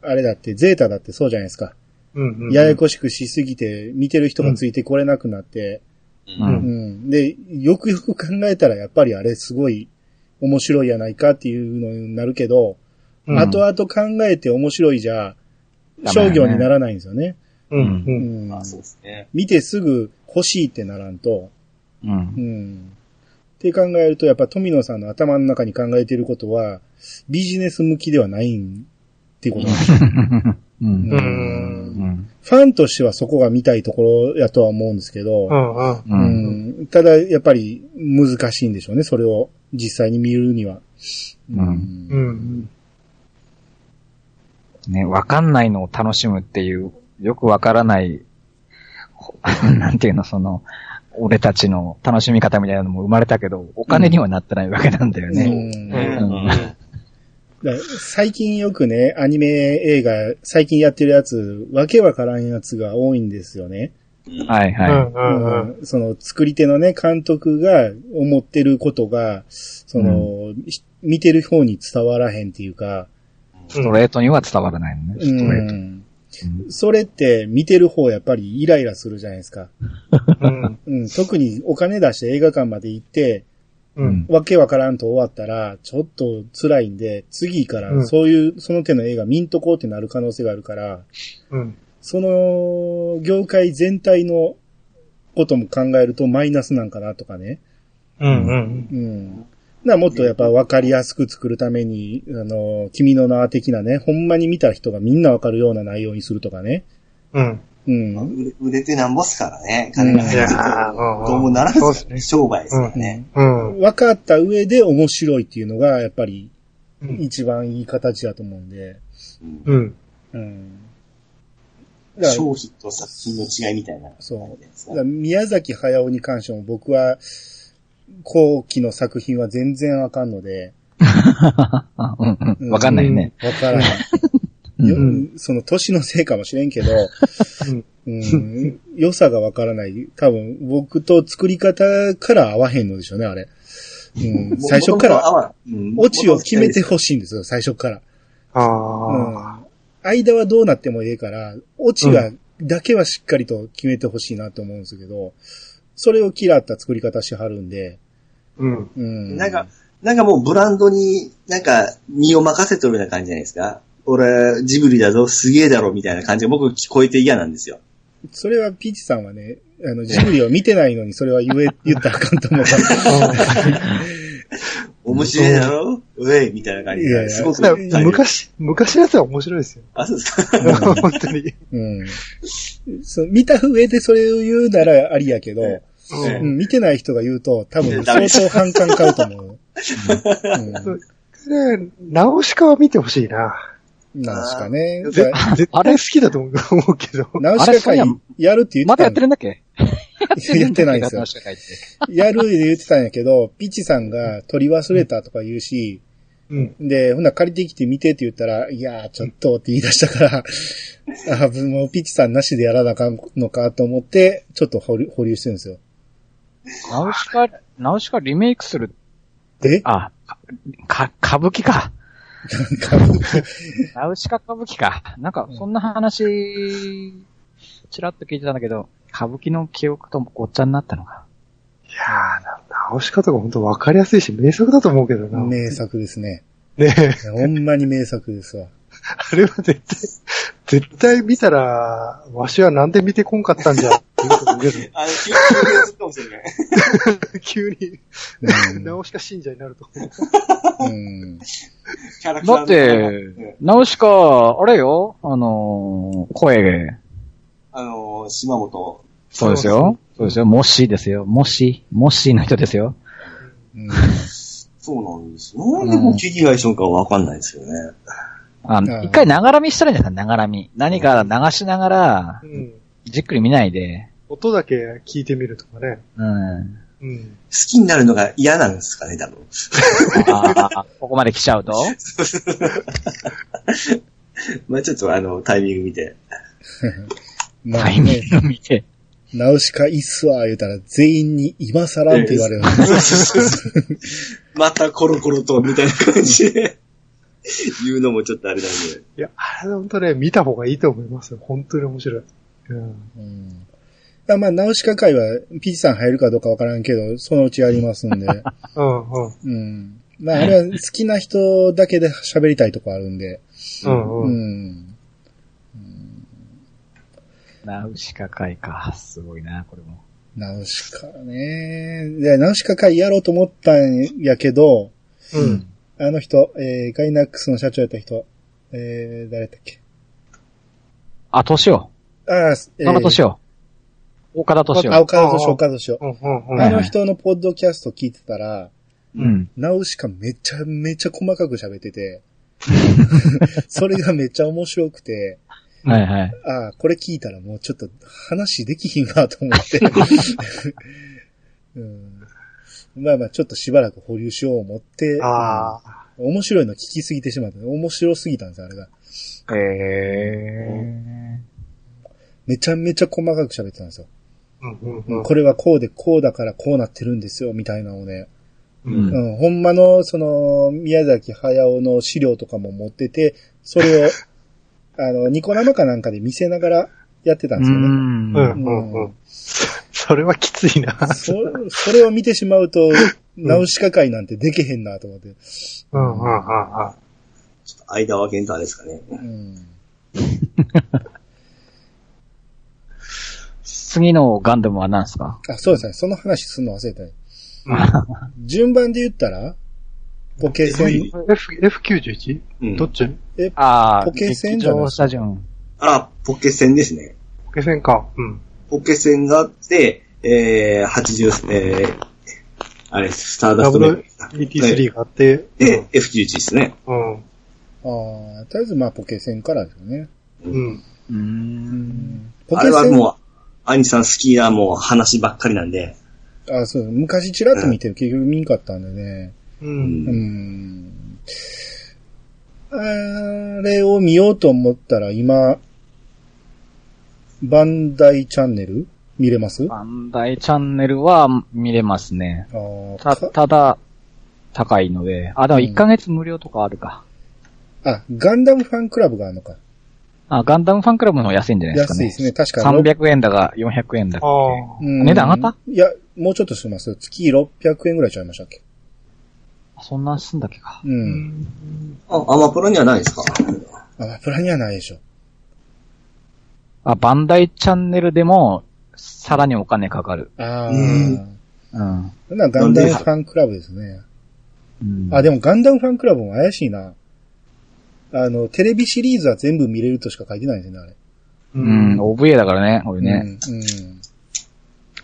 あれだって、ゼータだってそうじゃないですか。うん。うん。ややこしくしすぎて、見てる人がついてこれなくなって、う。うんん。で、よくよく考えたら、やっぱりあれすごい面白いやないかっていうのになるけど、うん後々考えて面白いじゃ、商業にならないんですよね。うん。う。うんんあそうですね。見てすぐ欲しいってならんと。う。うんん。って考えると、やっぱ富野さんの頭の中に考えていることは、ビジネス向きではないっていうことなんですよ。うん。う。うんうん。ファンとしてはそこが見たいところやとは思うんですけど、うん。うん。う。うんんただ、やっぱり難しいんでしょうね、それを実際に見るには。うんうん。ね、わかんないのを楽しむっていう、よくわからない、ほ なんていうの、その、俺たちの楽しみ方みたいなのも生まれたけど、お金にはなってないわけなんだよね。最近よくね、アニメ映画、最近やってるやつ、わけわからんやつが多いんですよね。はいはい。うん。うん。うんその作り手のね、監督が思ってることが、その、し見てる方に伝わらへんっていうか、ストレートには伝わらないのね、ストレート。うんそれって見てる方やっぱりイライラするじゃないですか。うん。うん、特にお金出して映画館まで行って、うん。わけわからんと終わったら、ちょっと辛いんで、次からうんそういう、その手の映画見んとこうってなる可能性があるから、うん。その、業界全体のことも考えるとマイナスなんかなとかね。うん。うん。うん。なもっとやっぱ分かりやすく作るために、あの、君の名は的なね、ほんまに見た人がみんな分かるような内容にするとかね。うん。うん。売れ売れてなんぼっすからね。金が入ってどうもならんそうですね商売ですからね。うん。分かった上で面白いっていうのが、やっぱりうん。一番いい形だと思うんで。うんうん。商品と作品の違いみたいな。そう宮崎駿に関しても僕は、後期の作品は全然あかんので。あうんうん。わかんないね。わからない。よその年のせいかもしれんけど、うん、良さがわからない。多分、僕と作り方から合わへんのでしょうね、あれ。うん、最初から、オチを決めてほしいんですよ、最初から。あうんあ。間はどうなってもいいから、オチが、だけはしっかりと決めてほしいなと思うんですけど、それを嫌った作り方しはるんで、うん。うん。なんか、なんかもうブランドになんか身を任せとるような感じじゃないですか。俺、ジブリだぞ、すげえだろ、みたいな感じが僕聞こえて嫌なんですよ。それはピーチさんはね、あの、ジブリを見てないのにそれは言え、言ったらあかんと思う。面白いだろ？うえみたいな感じで。いやいやすごく昔、昔のやつは面白いですよ。あ、そうですか。本当に。うん。そう見た上でそれを言うならありやけど、ええうん、見てない人が言うと多分相当反感買うと思う。うんで、ナウシカは見てほしいな。なんすかね。ぜ絶対好きだと思うけど。ナウシカ会やるって言ってまだやってるんだっけ？やってないんですよやるって言ってたんやけど、ピッチさんが取り忘れたとか言うし、うん。で、ほんなら借りてきて見てって言ったら、いやー、ちょっとって言い出したから、あもうピッチさんなしでやらなあかんのかと思って、ちょっと保留保留してるんですよ。ナウシカ、ナウシカリメイクする、え？あ、か、歌舞伎か。ナウシカ歌舞伎か。なんか、そんな話、ちらっと聞いてたんだけど、歌舞伎の記憶とごっちゃになったのか。いやー、ナウシカとか本当わかりやすいし、名作だと思うけどな。ね名作ですね。え。ほんまに名作ですわ。あれは絶対、絶対見たら、わしはなんで見てこんかったんじゃ、っていうこと言うけあの、急急に映ったかもしれない。ど 急に、うんナウシカ信者になると思う。うん。だって、ナウシカ、あれよ、あのー声、あの、島本。そうですよ。そうですよ。もしですよ。もし、もしの人ですよ。うんそうなんです。なんでこう、聞き返しのかわかんないですよね。あの、うん一回ながら見したらいいんじゃないですか、ながら見。何か流しながらう、ん。じっくり見ないで、音だけ聞いてみるとかね。うん。うん。好きになるのが嫌なんですかね、多分。ああ、ここまで来ちゃうと？まあちょっとあの、タイミング見て。まあタイミね、ング見て。ナウシカいいっすわ、言うたら全員に今更って言われる。またコロコロと、みたいな感じで、言うのもちょっとあれなんで。いや、あれ本当ね、見た方がいいと思いますよ。本当に面白い。うん。うんあまあ、ナウシカ会は、ピチさん入るかどうかわからんけど、そのうちやりますんで。うん、うん。うん。まあ、あれは好きな人だけで喋りたいとこあるんで。うんううん。ん。ナウシカ会か。すごいな、これも。ナウシカね。で、ナウシカ会やろうと思ったんやけど、うん。あの人、えー、ガイナックスの社長やった人、えー、誰だっけ？あ、年を。あー、え岡田年を。岡田年あ、を。岡田敏夫、岡田敏夫。あの人のポッドキャスト聞いてたら、うん。ナウシカめちゃめちゃ細かく喋ってて、それがめっちゃ面白くて、はいはい。ああ、これ聞いたらもうちょっと話できひんわと思って。うん、まあまあ、ちょっとしばらく保留しよう思って、ああ。面白いの聞きすぎてしまった。面白すぎたんです、あれが。えめちゃめちゃ細かく喋ってたんですよ。うんうんうん。これはこうでこうだからこうなってるんですよ、みたいなのをね。ー。うんうん、ほんまの、その、宮崎駿の資料とかも持ってて、それを、あの、ニコ生かなんかで見せながらやってたんですよね。んうんうんうん。それはきついな。そ、それを見てしまうと、ナウシカ会なんてできへんなと思って。うんうんうんうん。ちょっと間を空けんとあれですかね。うん。次のガンダムは何すか？あ、そうですね。その話すんの忘れたね。順番で言ったら、ポケセン、F、F91? うんどっち？ああ、ポケセンじゃない劇場スタジオン。あ、ポケセンですね。ポケセンか。うん。ポケセンがあって、えー、80、えー、あれ、スターダストメイク WET3 があって、で、F11 ですね。うん。ああ、とりあえずまあポケセンからですよね。うん。うーん。ポケセン、あれはもう、アニさん好きなもう話ばっかりなんで、あそう、昔チラッと見てる、結局見んかったんでね。う。うんうんん。あれを見ようと思ったら今、バンダイチャンネル？見れます？あバンダイチャンネルは見れますね。ーた、かただ、高いので。あ、でも1ヶ月無料とかあるか。あ、ガンダムファンクラブがあるのか。あ、ガンダムファンクラブの方が安いんじゃないですかね。安いですね。確か300円だか400円だか。ああ。うん値段上がっいや、もうちょっとします。月600円ぐらいちゃいましたっけ？そんなすんだっけか。う。うんん。あ、アマプラにはないですか？あ、プラにはないでしょ。あ、バンダイチャンネルでも、さらにお金かかる。ああ。うんうん。そんなガンダムファンクラブですね。うん、あ、でもガンダムファンクラブも怪しいな。あの、テレビシリーズは全部見れるとしか書いてないんですよね、あれ。うん、OVA だからね、これね。うん。うん。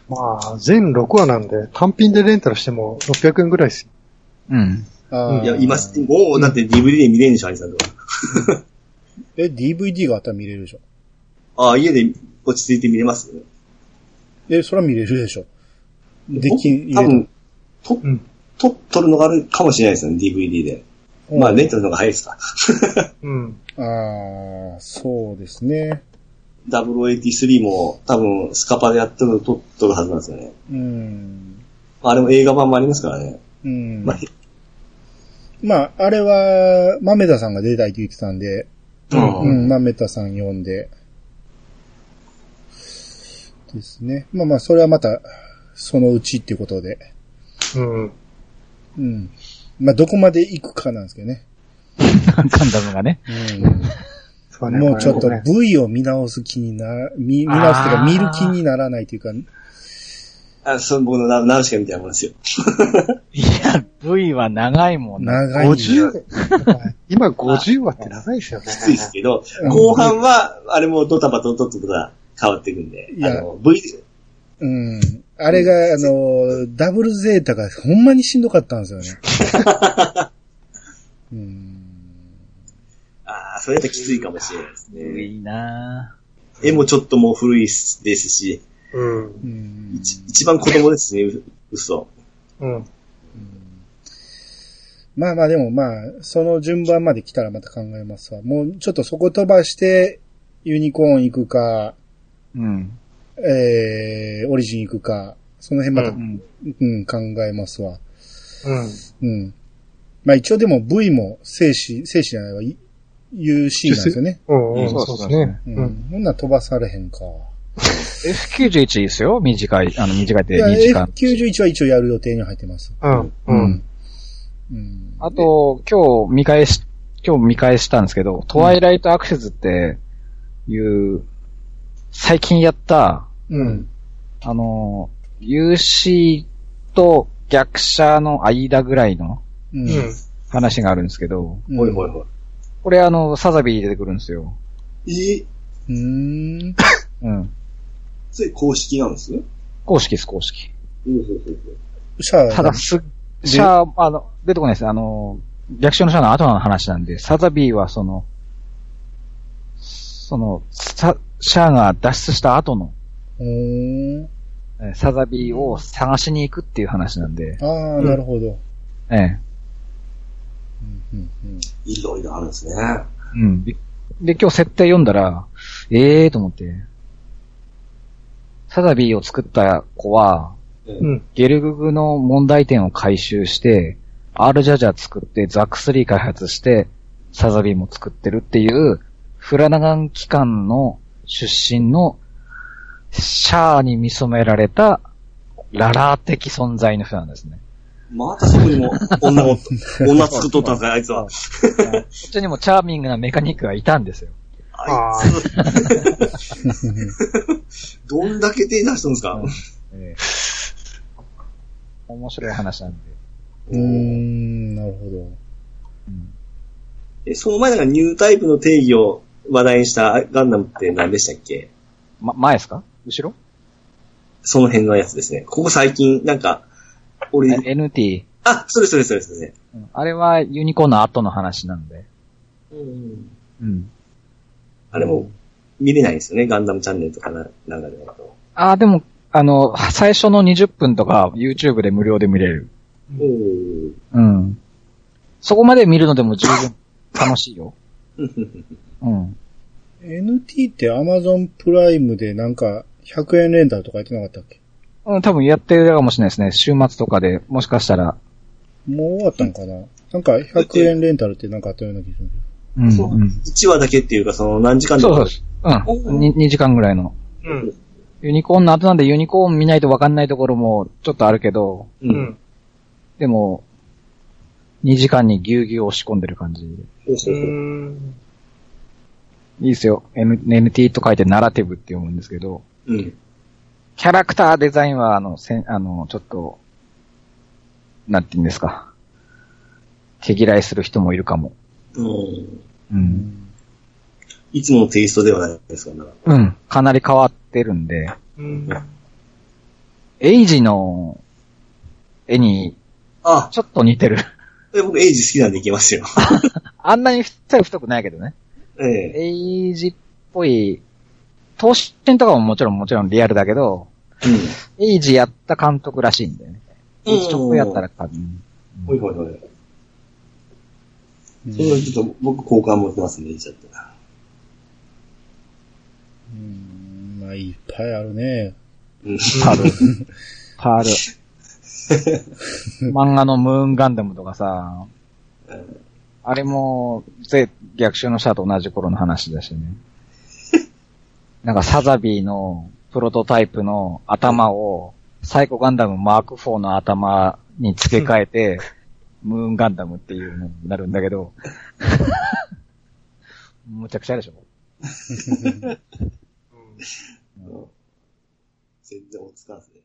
まあ、全6話なんで、単品でレンタルしても600円ぐらいですよ。うん。ああ。いや、今、もう、だって DVD で見れるんでしょ、アニさんとか。え、DVD があったら見れるでしょ。あ、家で落ち着いて見れます？え、それは見れるでしょ。できん、多分、と、うん。と、撮るのがあるかもしれないですよね、DVD で。まあ、レンタルの方が早いですか。うん。ああ、そうですね。0083も多分スカパでやってるの撮っとるはずなんですよね。うん。あれも映画版もありますからね。うん。まあ、まあ、あれは、豆田さんが出たいって言ってたんで、うんうん、豆田さん読んで、ですね。まあまあ、それはまた、そのうちっていうことで、うん。うん。まあ、どこまで行くかなんですけどね。ガンダムがね。そううん。もうちょっと V を見直す気にな、見、見直すというか見る気にならないというか、あ、その僕のナナウシカみたいなもんですよ。いや、V は長いもんな。長い。50、今50話って長いですよね。きついですけど、うん後半は、あれもドタバタドタバタ変わっていくんで、いやあの、V、うん。あれが、あの、ダブルゼータがほんまにしんどかったんですよね。うん。ああ、それだときついかもしれないですね。いいな絵もちょっともう古いですし、うん。うん一一番子供ですね、う嘘。うん。まあまあでもまあ、その順番まで来たらまた考えますわ。もうちょっとそこ飛ばして、ユニコーン行くか、うん。えー、オリジン行くか、その辺また、ううん。うん、考えますわ。うん。うん。まあ一応でも V も静止、静止じゃないわ、い言うシーンなんですよね。うん。うん。そうですね。う。うんん。ほんなら飛ばされへんか。F91 いいですよ。短い、あの、短いっていや、2時間。F91 は一応やる予定に入ってます。うん。うん。うん。あと、今日見返し、今日見返したんですけど、トワイライトアクセスっていう、最近やった、うん。あの、UC と逆者の間ぐらいのう。うんん。話があるんですけど、うんほいほいほこれあの、サザビー出てくるんですよ。い。え、うーん。うん。それ公式なんですね？公式です、公式。ほうほうほうほう。シャア。ただ、す、シャア、あの、出てこないです。あの、逆襲のシャアの後の話なんで、サザビーはその、その、サシャアが脱出した後の、サザビーを探しに行くっていう話なんで、ああ、なるほど。ええ。うんうんいろいろあるんですね。うん。で、で今日設定読んだら、ええーと思って、サザビーを作った子は、う。うんん。ゲルググの問題点を回収して、R ジャジャ作って、ザック3開発して、サザビーも作ってるっていう、フラナガン機関の出身の、シャアに見染められた、ララー的存在の人なんですね。またそこにも女を、女作っとったんですか、あいつは。こっちにもチャーミングなメカニックがいたんですよ。あいつ。どんだけ手出したんですか、ええ面白い話なんで。うん。うーん、なるほど。うんえ、その前なんかニュータイプの定義を話題にしたガンダムって何でしたっけ？ま、前ですか？後ろ？その辺のやつですね。ここ最近、なんか、俺、?NT。あ、それそれそれそれね。うんあれはユニコーンの後の話なんで。うん。うん。あれも、見れないんですよね、ガンダムチャンネルとかな、なんかで。ああ、でも、あの、最初の20分とか YouTube で無料で見れる。おー。うん。そこまで見るのでも十分楽しいよ。うん。NT って Amazon プライムでなんか100円レンタルとか言ってなかったっけ？うん、多分やってるかもしれないですね。週末とかで、もしかしたら。もう終わったんかな？なんか100円レンタルってなんかあったような気がするけうん、そううん。1話だけっていうか、その何時間そうそうそう。うん。に 2, 時間ぐらいの。うん。ユニコーンの後なんでユニコーン見ないとわかんないところもちょっとあるけど、う。うんん。でも、2時間にぎゅうぎゅう押し込んでる感じ。ほうほううほう。ん。いいですよ。N、NT と書いてナラティブって読むんですけど、うん。キャラクターデザインは、あの、せん、あの、ちょっと、なんて言うんですか。毛嫌いする人もいるかも。うん。うん。いつものテイストではないですから、うん。かなり変わってるんで、うん。エイジの絵にあ、ちょっと似てる。え僕エイジ好きなんでいけますよ。あんなに太い太くないけどね。ええ。エイジっぽい、投資点とかももちろんもちろんリアルだけど、エイジやった監督らしいんだよね。エイジちょっとやったら多分。ほいほいほい。うんそれはちょっと僕好感持ってますね、エイジだって。うん。まあ、いっぱいあるね。うん。パール。パール。漫画のムーンガンダムとかさ、あれも、ぜ、逆襲のシャアと同じ頃の話だしね。なんかサザビーのプロトタイプの頭を、サイコガンダムマーク4の頭に付け替えて、ムーンガンダムっていうのになるんだけど、むちゃくちゃでしょ 全然落ち着かんすね。